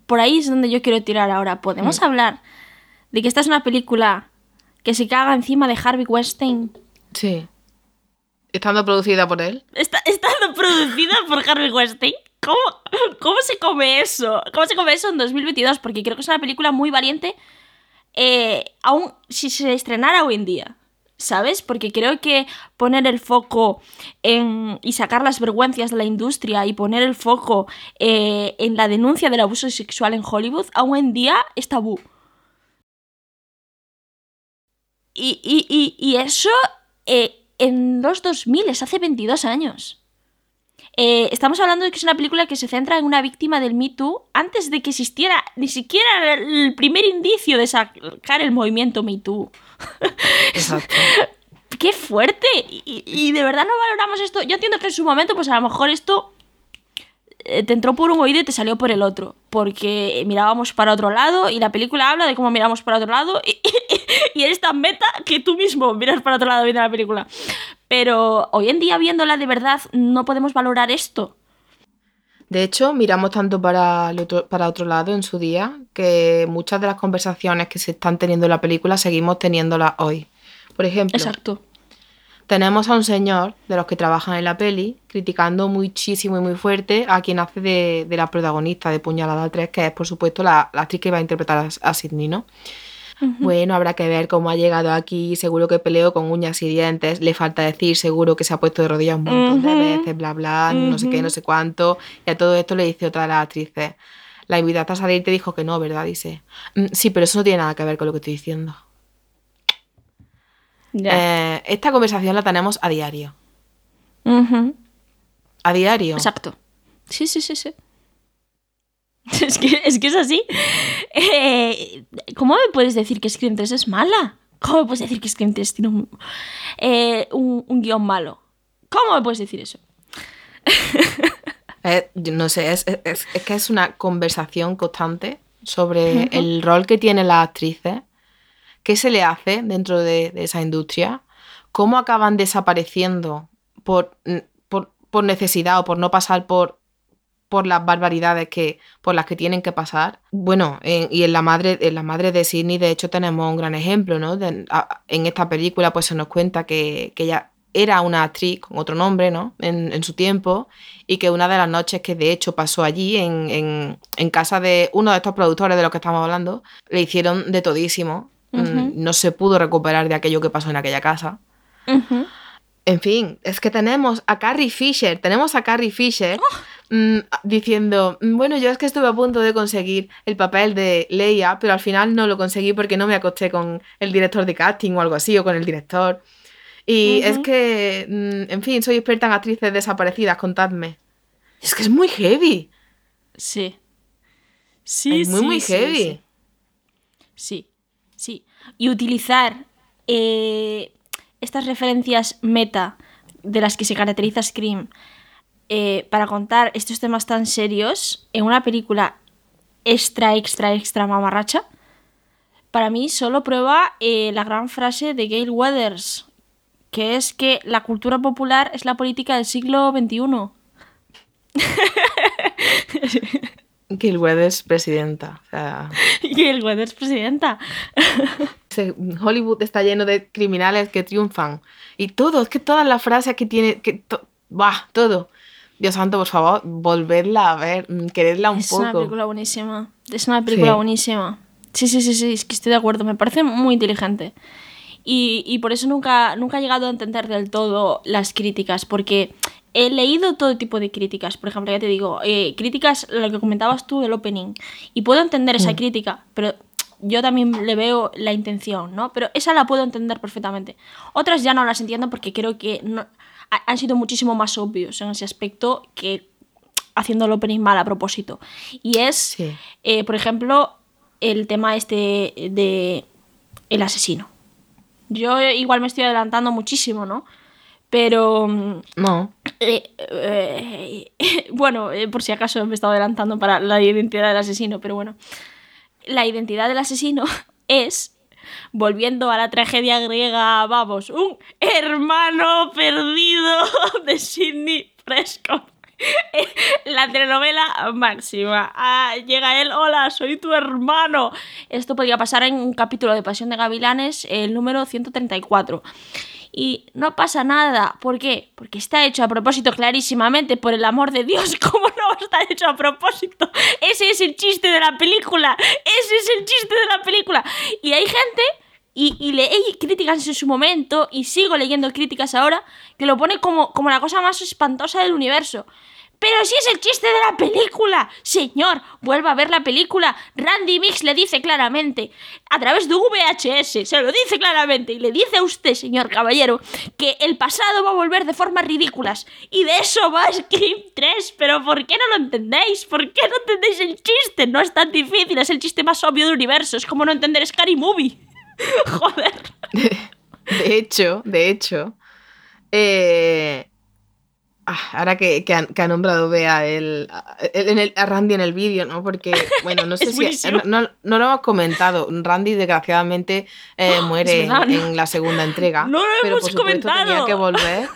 [SPEAKER 1] por ahí es donde yo quiero tirar ahora. ¿Podemos hablar de que esta es una película que se caga encima de Harvey Weinstein?
[SPEAKER 2] Sí. Estando producida por él.
[SPEAKER 1] Está, estando producida por Harvey Weinstein. ¿Cómo, ¿Cómo se come eso? ¿Cómo se come eso en 2022? Porque creo que es una película muy valiente, eh, aún si se estrenara hoy en día. ¿Sabes? Porque creo que poner el foco en, y sacar las vergüenzas de la industria y poner el foco eh, en la denuncia del abuso sexual en Hollywood, aún en día es tabú. Y, y- y- y eso eh, en los 2000, es hace 22 años. Eh, estamos hablando de que es una película que se centra en una víctima del Me Too antes de que existiera ni siquiera el primer indicio de sacar el movimiento Me Too.
[SPEAKER 2] Exacto.
[SPEAKER 1] ¡Qué fuerte! Y, y- de verdad no valoramos esto. Yo entiendo que en su momento, pues a lo mejor esto te entró por un oído y te salió por el otro. Porque mirábamos para otro lado y la película habla de cómo miramos para otro lado y, y eres tan meta que tú mismo miras para otro lado viendo la película. Pero hoy en día, viéndola de verdad, no podemos valorar esto.
[SPEAKER 2] De hecho, miramos tanto para, el otro, para otro lado en su día que muchas de las conversaciones que se están teniendo en la película seguimos teniéndolas hoy. Por ejemplo,
[SPEAKER 1] Exacto.
[SPEAKER 2] Tenemos a un señor de los que trabajan en la peli criticando muchísimo y muy fuerte a quien hace de, de la protagonista de Puñalada 3, que es por supuesto la, la actriz que va a interpretar a, a Sidney, ¿no? Bueno, habrá que ver cómo ha llegado aquí, seguro que peleó con uñas y dientes, le falta decir, seguro que se ha puesto de rodillas un montón de veces, bla, bla, no sé qué, no sé cuánto. Y a todo esto le dice otra de las actrices, la invitaste a salir te dijo que no, ¿verdad? Dice, "Mm, sí, pero eso no tiene nada que ver con lo que estoy diciendo. Eh, esta conversación la tenemos a diario. A diario.
[SPEAKER 1] Exacto. Sí, sí, sí, sí. Es que es, que es así. Eh, ¿Cómo me puedes decir que Scream 3 es mala? ¿Cómo me puedes decir que Scream 3 tiene un, eh, un, un guion malo? ¿Cómo me puedes decir eso?
[SPEAKER 2] Eh, no sé, es, es- es que es una conversación constante sobre el rol que tienen las actrices, qué se le hace dentro de, esa industria, cómo acaban desapareciendo por, por, necesidad o por no pasar por, por las barbaridades que, por las que tienen que pasar. Bueno, en- y en la madre, en la madre de Sidney, de hecho, tenemos un gran ejemplo, ¿no? En esta película, pues se nos cuenta que, que ella era una actriz con otro nombre, ¿no? En, en su tiempo, y que una de las noches que de hecho pasó allí, en, en- en casa de uno de estos productores de los que estamos hablando, le hicieron de todísimo. Mm. No se pudo recuperar de aquello que pasó en aquella casa. En fin, es que tenemos a Carrie Fisher, tenemos a Carrie Fisher mm, diciendo, "Mm, bueno, yo es que estuve a punto de conseguir el papel de Leia, pero al final no lo conseguí porque no me acosté con el director de casting o algo así, o con el director. Y es que, en fin, soy experta en actrices desaparecidas, contadme. Es que es muy heavy.
[SPEAKER 1] Sí. Sí,
[SPEAKER 2] es muy,
[SPEAKER 1] sí,
[SPEAKER 2] muy heavy.
[SPEAKER 1] sí. Sí, sí. Y utilizar eh, estas referencias meta de las que se caracteriza Scream eh, para contar estos temas tan serios en una película extra, extra, extra mamarracha, para mí solo prueba eh, la gran frase de Gail Weathers, que es que la cultura popular es la política del siglo XXI.
[SPEAKER 2] Wed es presidenta. O sea,
[SPEAKER 1] Gail Weathers, presidenta.
[SPEAKER 2] Hollywood está lleno de criminales que triunfan. Y todo, es que todas las frases que tiene, que to- bah, todo. Dios santo, por favor, volverla a ver, mm, quererla un
[SPEAKER 1] es
[SPEAKER 2] poco.
[SPEAKER 1] una película buenísima. Es una película
[SPEAKER 2] Sí.
[SPEAKER 1] buenísima. Sí, sí, sí, sí, es que estoy de acuerdo. Me parece muy inteligente. Y, y por eso nunca, nunca he llegado a entender del todo las críticas, porque he leído todo tipo de críticas. Por ejemplo, ya te digo, eh, críticas, lo que comentabas tú del opening. Y puedo entender
[SPEAKER 2] Mm.
[SPEAKER 1] esa crítica, pero yo también le veo la intención, ¿no? Pero esa la puedo entender perfectamente. Otras ya no las entiendo porque creo que no- ha- han sido muchísimo más obvios en ese aspecto que haciendo el opening mal a propósito. Y es,
[SPEAKER 2] Sí.
[SPEAKER 1] eh, por ejemplo, el tema este de el asesino. Yo igual me estoy adelantando muchísimo, ¿no? Pero mm,
[SPEAKER 2] No.
[SPEAKER 1] bueno, eh, por si acaso me estaba adelantando para la identidad del asesino, pero bueno. La identidad del asesino es, volviendo a la tragedia griega, vamos, un hermano perdido de Sidney Prescott. La telenovela máxima. Ah, llega él, hola, soy tu hermano. Esto podría pasar en un capítulo de Pasión de Gavilanes, el número 134 y no pasa nada. ¿Por qué? Porque está hecho a propósito clarísimamente, por el amor de Dios. ¿Cómo no estar hecho a propósito? Ese es el chiste de la película. Ese es el chiste de la película. Y hay gente, y, y leí críticas en su momento, y sigo leyendo críticas ahora, que lo pone como, como la cosa más espantosa del universo. Pero si es el chiste de la película. Señor, vuelva a ver la película. Randy Mix le dice claramente, a través de VHS, se lo dice claramente, y le dice a usted, señor caballero, que el pasado va a volver de formas ridículas. Y de eso va Scream 3. Pero ¿por qué no lo entendéis? ¿Por qué no entendéis el chiste? No es tan difícil, es el chiste más obvio del universo. Es como no entender Scary Movie. Joder.
[SPEAKER 2] De hecho, de hecho, eh, ah, ahora que, que, ha, que ha nombrado Bea el, el- a Randy en el vídeo, ¿no? Porque, bueno, no sé si...
[SPEAKER 1] buenísimo.
[SPEAKER 2] No, no- lo hemos comentado. Randy, desgraciadamente, eh, muere en, la segunda entrega.
[SPEAKER 1] No lo
[SPEAKER 2] pero,
[SPEAKER 1] hemos
[SPEAKER 2] por supuesto, tenía
[SPEAKER 1] comentado.
[SPEAKER 2] que volver.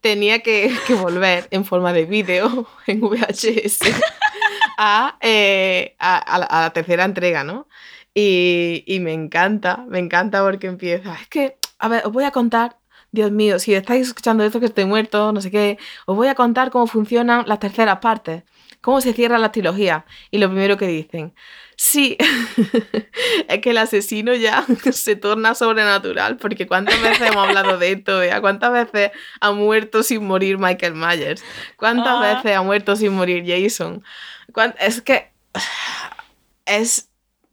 [SPEAKER 2] Tenía que, que volver en forma de vídeo en VHS a, eh, a, a la, a la tercera entrega, ¿no? Y, y me encanta, me encanta porque empieza. Es que, a ver, os voy a contar, Dios mío, si estáis escuchando esto que estoy muerto, no sé qué, os voy a contar cómo funcionan las terceras partes, cómo se cierra la trilogía. Y lo primero que dicen, sí, es que el asesino ya se torna sobrenatural, porque cuántas veces hemos hablado de esto, Bea? ¿Cuántas veces ha muerto sin morir Michael Myers? ¿Cuántas
[SPEAKER 1] Ah.
[SPEAKER 2] veces ha muerto sin morir Jason? ¿Cuán- Es que es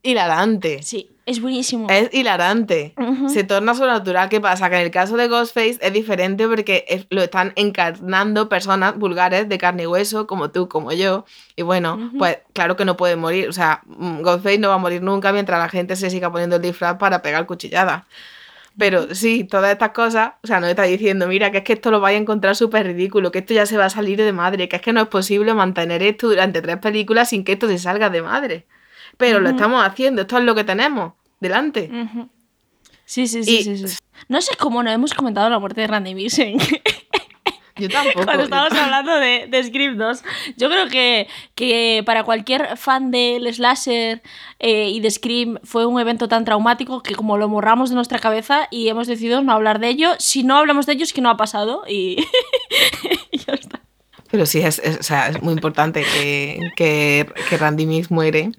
[SPEAKER 2] hilarante.
[SPEAKER 1] Sí, es buenísimo.
[SPEAKER 2] Es hilarante. Se torna sobrenatural. ¿Qué pasa? Que en el caso de Ghostface es diferente porque es- lo están encarnando personas vulgares de carne y hueso, como tú, como yo. Y bueno, pues claro que no puede morir. O sea, mm, Ghostface no va a morir nunca mientras la gente se siga poniendo el disfraz para pegar cuchilladas. Pero sí, todas estas cosas, o sea, nos está diciendo, mira, que es que esto lo vais a encontrar súper ridículo, que esto ya se va a salir de madre, que es que no es posible mantener esto durante tres películas sin que esto se salga de madre. Pero lo estamos haciendo, esto es lo que tenemos delante.
[SPEAKER 1] Sí, sí, sí,
[SPEAKER 2] Y-
[SPEAKER 1] sí, sí. No sé cómo no hemos comentado la muerte de Randy Mixen
[SPEAKER 2] Yo tampoco.
[SPEAKER 1] cuando estábamos hablando de, de Scream 2. Yo creo que, que para cualquier fan del slasher eh, y de Scream fue un evento tan traumático que como lo borramos de nuestra cabeza y hemos decidido no hablar de ello. Si no hablamos de ello es que no ha pasado y, y ya está.
[SPEAKER 2] Pero sí, es, es- o sea, es muy importante que, que, que Randy Mix muere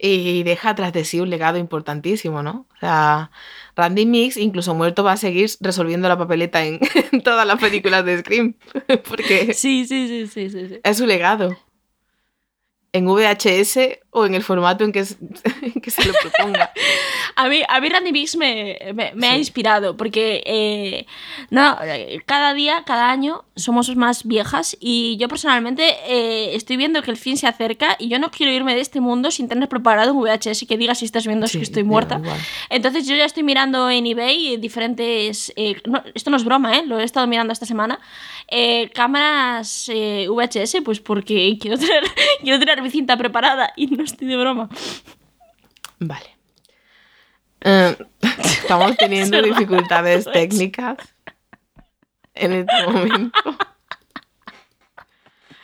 [SPEAKER 2] y deja tras de sí un legado importantísimo, ¿no? O sea, Randy Mix, incluso muerto, va a seguir resolviendo la papeleta en, en todas las películas de Scream, porque
[SPEAKER 1] Sí, sí, sí, sí, sí. sí.
[SPEAKER 2] es su legado. En VHS o en el formato en que, en que se lo proponga.
[SPEAKER 1] A mí, a mí Randy Mix me, me- me ha
[SPEAKER 2] Sí.
[SPEAKER 1] inspirado porque eh, no, cada día, cada año somos más viejas y yo personalmente eh, estoy viendo que el fin se acerca y yo no quiero irme de este mundo sin tener preparado un VHS que diga si estás viendo es
[SPEAKER 2] Sí,
[SPEAKER 1] que estoy muerta. Entonces yo ya estoy mirando en eBay diferentes... eh, no, esto no es broma, ¿eh? lo he estado mirando esta semana. eh, cámaras eh, VHS, pues porque quiero tener, quiero tener mi cinta preparada y no estoy de broma.
[SPEAKER 2] Vale. Eh, estamos teniendo dificultades técnicas en este momento.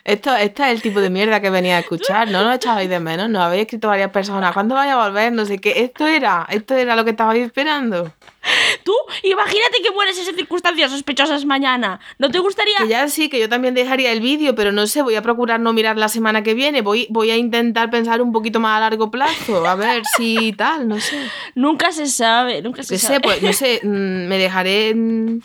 [SPEAKER 2] Esto, este es el tipo de mierda que venía a escuchar, no lo echabais de menos, no habéis escrito varias personas, ¿cuándo vaya a volver? No sé qué, esto era, esto era lo que estabais esperando.
[SPEAKER 1] Tú, imagínate que mueres en circunstancias sospechosas mañana. ¿No te gustaría?
[SPEAKER 2] Que ya sí, que yo también dejaría el vídeo, pero no sé, voy a procurar no mirar la semana que viene, voy, voy a intentar pensar un poquito más a largo plazo, a ver si tal, no sé.
[SPEAKER 1] Nunca se sabe, nunca se
[SPEAKER 2] No
[SPEAKER 1] sabe.
[SPEAKER 2] sé, pues, no sé, mm, me dejaré mm,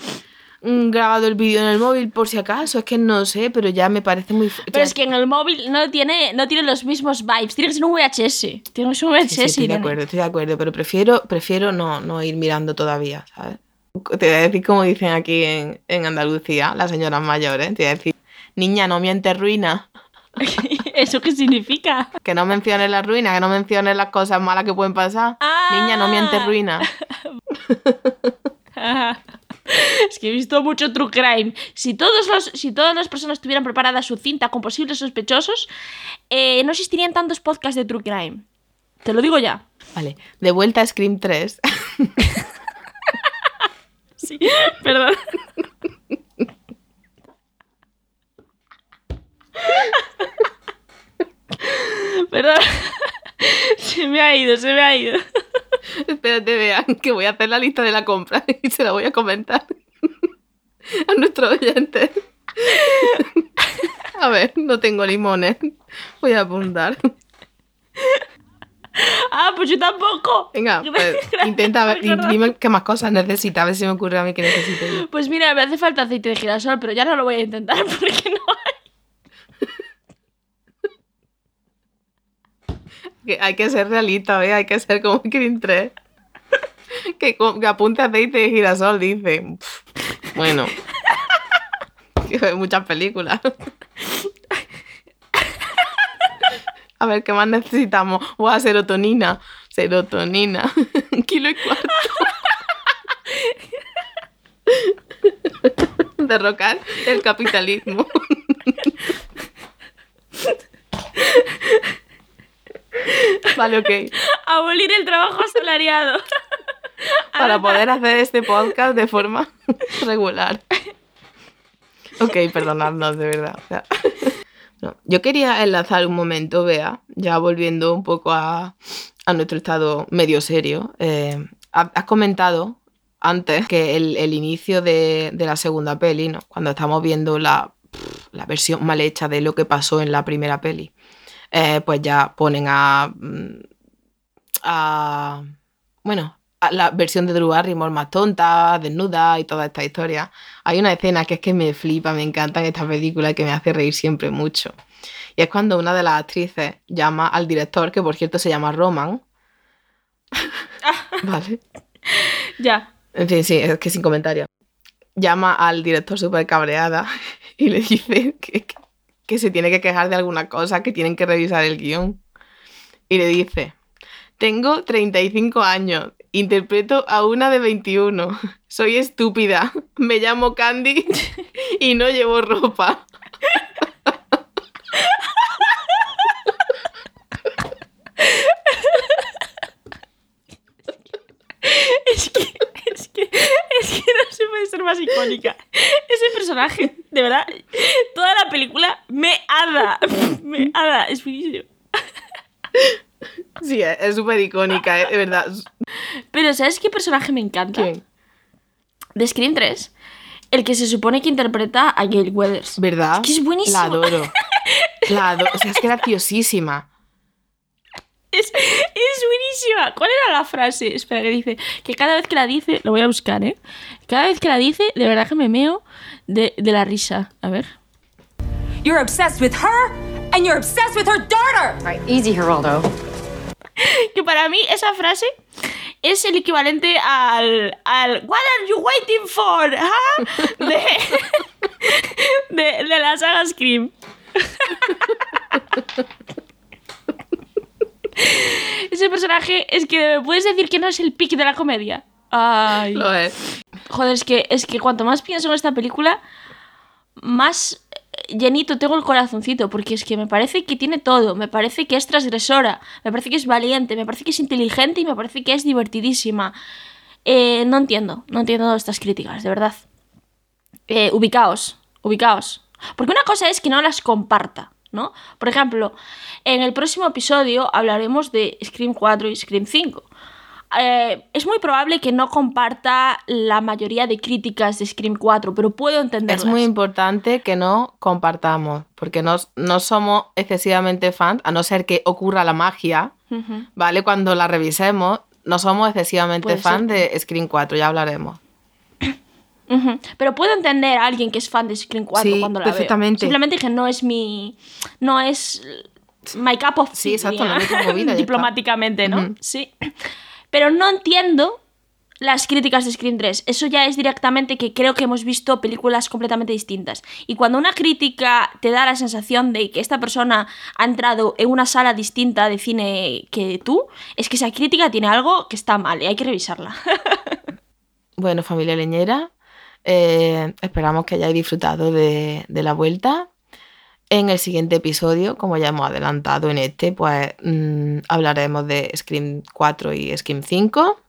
[SPEAKER 2] grabado el vídeo en el móvil por si acaso, es que no sé, pero ya me parece muy...
[SPEAKER 1] Pero
[SPEAKER 2] ya-
[SPEAKER 1] es que en el móvil no tiene, no tiene los mismos vibes. Tiene que ser un VHS. Tiene que ser un VHS.
[SPEAKER 2] Sí, sí, estoy de acuerdo, estoy de acuerdo, pero prefiero, prefiero no, no ir mirando todavía, ¿sabes? Te voy a decir como dicen aquí en, en Andalucía, las señoras mayores, te voy a decir, niña, no mientes ruina,
[SPEAKER 1] ¿Eso qué significa?
[SPEAKER 2] que no menciones la ruina, que no menciones las cosas malas que pueden pasar.
[SPEAKER 1] Ah.
[SPEAKER 2] Niña, no mientes ruina.
[SPEAKER 1] Es que he visto mucho true crime. Si, todos los, si todas las personas tuvieran preparada su cinta con posibles sospechosos, eh, no existirían tantos podcasts de true crime. Te lo digo ya.
[SPEAKER 2] Vale, de vuelta a Scream 3.
[SPEAKER 1] Sí, perdón. Perdón. Se me ha ido, se me ha ido.
[SPEAKER 2] Espérate, vean, que voy a hacer la lista de la compra y se la voy a comentar a nuestros oyentes. A ver, no tengo limones. Voy a apuntar.
[SPEAKER 1] Ah, pues yo tampoco.
[SPEAKER 2] Venga, pues, intenta ver, dime qué más cosas necesita, a ver si me ocurre a mí que necesito yo.
[SPEAKER 1] Pues mira, me hace falta aceite de girasol, pero ya no lo voy a intentar porque no hay.
[SPEAKER 2] Hay que ser realista, ¿eh? hay que ser como Scream 3. Que, apunte aceite de girasol, dice. Bueno. Muchas películas. A ver, ¿qué más necesitamos? Buah, serotonina. Serotonina. Un kilo y cuarto. Derrocar el capitalismo. Vale, ok.
[SPEAKER 1] Abolir el trabajo asalariado.
[SPEAKER 2] para poder hacer este podcast de forma regular. Ok, perdonadnos, de verdad. o sea. No, yo quería enlazar un momento, Bea, ya volviendo un poco a, a nuestro estado medio serio. Eh, ha- has comentado antes que el, el inicio de, de la segunda peli, ¿no? cuando estamos viendo la, la versión mal hecha de lo que pasó en la primera peli, eh, pues ya ponen a, mm, a bueno, a la versión de Drew Barrymore más tonta, desnuda y toda esta historia. Hay una escena que es que me flipa, me encanta en esta película y que me hace reír siempre mucho. Y es cuando una de las actrices llama al director, que por cierto se llama Roman. vale.
[SPEAKER 1] Ya.
[SPEAKER 2] En fin, sí, es que sin comentario. Llama al director súper cabreada y le dice que, que se tiene que quejar de alguna cosa, que tienen que revisar el guion. Y le dice, tengo 35 años, interpreto a una de 21, soy estúpida, me llamo Candy y no llevo ropa.
[SPEAKER 1] Es que, es que, es que no se puede ser más icónica. Ese personaje, de verdad, toda la película me ada. Me ada, es buenísimo.
[SPEAKER 2] Sí, es es súper icónica, eh, de verdad.
[SPEAKER 1] Pero ¿sabes qué personaje me encanta?
[SPEAKER 2] ¿Quién?
[SPEAKER 1] De Scream 3. El que se supone que interpreta a Gail Weathers.
[SPEAKER 2] ¿Verdad?
[SPEAKER 1] Es que es buenísimo.
[SPEAKER 2] La adoro. La adoro. O sea, es graciosísima.
[SPEAKER 1] Es, es buenísima. ¿Cuál era la frase? Espera, que dice. Que cada vez que la dice. Lo voy a buscar, ¿eh? Cada vez que la dice, de verdad que me meo de, de la risa. A ver.
[SPEAKER 7] You're obsessed with her, and you're obsessed with her daughter.
[SPEAKER 8] All right, easy, Geraldo.
[SPEAKER 1] Que para mí esa frase es el equivalente al. al What are you waiting for? huh?" De, de, de la saga Scream. Ese personaje es que me puedes decir que no es el pick de la comedia. Ay.
[SPEAKER 2] Lo es.
[SPEAKER 1] Joder, es que, es que cuanto más pienso en esta película, más llenito tengo el corazoncito, porque es que me parece que tiene todo, me parece que es transgresora, me parece que es valiente, me parece que es inteligente y me parece que es divertidísima. Eh, no entiendo, no entiendo estas críticas, de verdad. Eh, ubicaos, ubicaos. Porque una cosa es que no las comparta, ¿no? Por ejemplo, en el próximo episodio hablaremos de Scream 4 y Scream 5. Eh, es muy probable que no comparta la mayoría de críticas de Scream 4, pero puedo entenderlas.
[SPEAKER 2] Es muy importante que no compartamos, porque no, no somos excesivamente fans, a no ser que ocurra la magia. ¿vale? Cuando la revisemos, no somos excesivamente fans de Screen 4, ya hablaremos.
[SPEAKER 1] Pero puedo entender a alguien que es fan de Scream 4
[SPEAKER 2] Sí,
[SPEAKER 1] cuando la veo.
[SPEAKER 2] perfectamente.
[SPEAKER 1] Simplemente que no es mi. No es. My cup of
[SPEAKER 2] Sí, exacto, mi movida.
[SPEAKER 1] Diplomáticamente, ¿no? Sí. Pero no entiendo las críticas de Scream 3. Eso ya es directamente que creo que hemos visto películas completamente distintas. Y cuando una crítica te da la sensación de que esta persona ha entrado en una sala distinta de cine que tú, es que esa crítica tiene algo que está mal y hay que revisarla.
[SPEAKER 2] Bueno, familia leñera, Eh, esperamos que hayáis disfrutado de, la vuelta. En el siguiente episodio, como ya hemos adelantado en este, pues mm, hablaremos de Scream 4 y Scream 5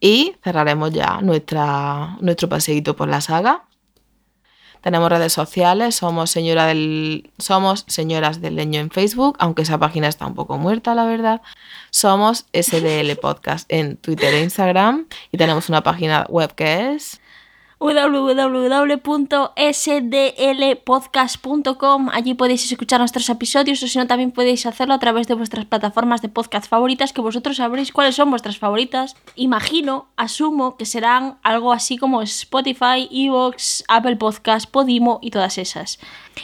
[SPEAKER 2] y cerraremos ya nuestra, nuestro paseíto por la saga. Tenemos redes sociales, somos, señora del, somos Señoras del Leño en Facebook, aunque esa página está un poco muerta, la verdad. Somos SDL Podcast en Twitter e Instagram y tenemos una página web que es
[SPEAKER 1] www.sdlpodcast.com. Allí podéis escuchar nuestros episodios o si no también podéis hacerlo a través de vuestras plataformas de podcast favoritas que vosotros sabréis cuáles son vuestras favoritas. Imagino, asumo que serán algo así como Spotify, Evox, Apple Podcast, Podimo y todas esas.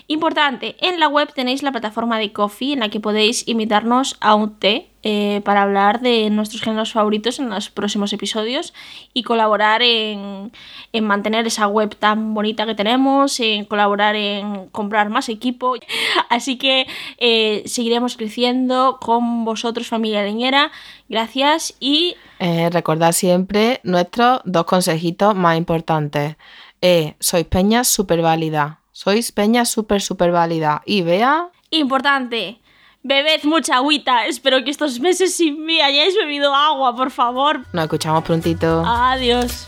[SPEAKER 1] Importante, en la web tenéis la plataforma de Coffee en la que podéis invitarnos a un té eh, para hablar de nuestros géneros favoritos en los próximos episodios y colaborar en, en, mantener esa web tan bonita que tenemos, en colaborar en comprar más equipo. Así que eh, seguiremos creciendo con vosotros, familia leñera. Gracias y...
[SPEAKER 2] Eh, recordad siempre nuestros dos consejitos más importantes. sois peña súper válida. Sois peña súper, súper válida. Y vea...
[SPEAKER 1] Importante Bebed mucha agüita. Espero que estos meses sin mí hayáis bebido agua, por favor.
[SPEAKER 2] Nos escuchamos prontito.
[SPEAKER 1] Adiós.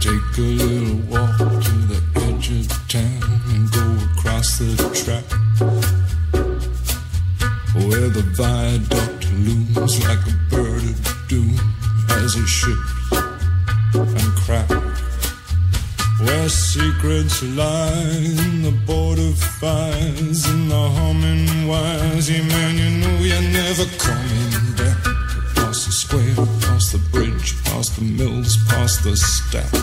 [SPEAKER 8] Take a little walk to the edge of town and go across the track where the viaduct looms like a bird of doom as it ships and cracks. Where secrets lie in the border fires and the humming wires. Yeah, man, you know you're never coming back. Past the square, past the bridge, past the mills, past the stacks.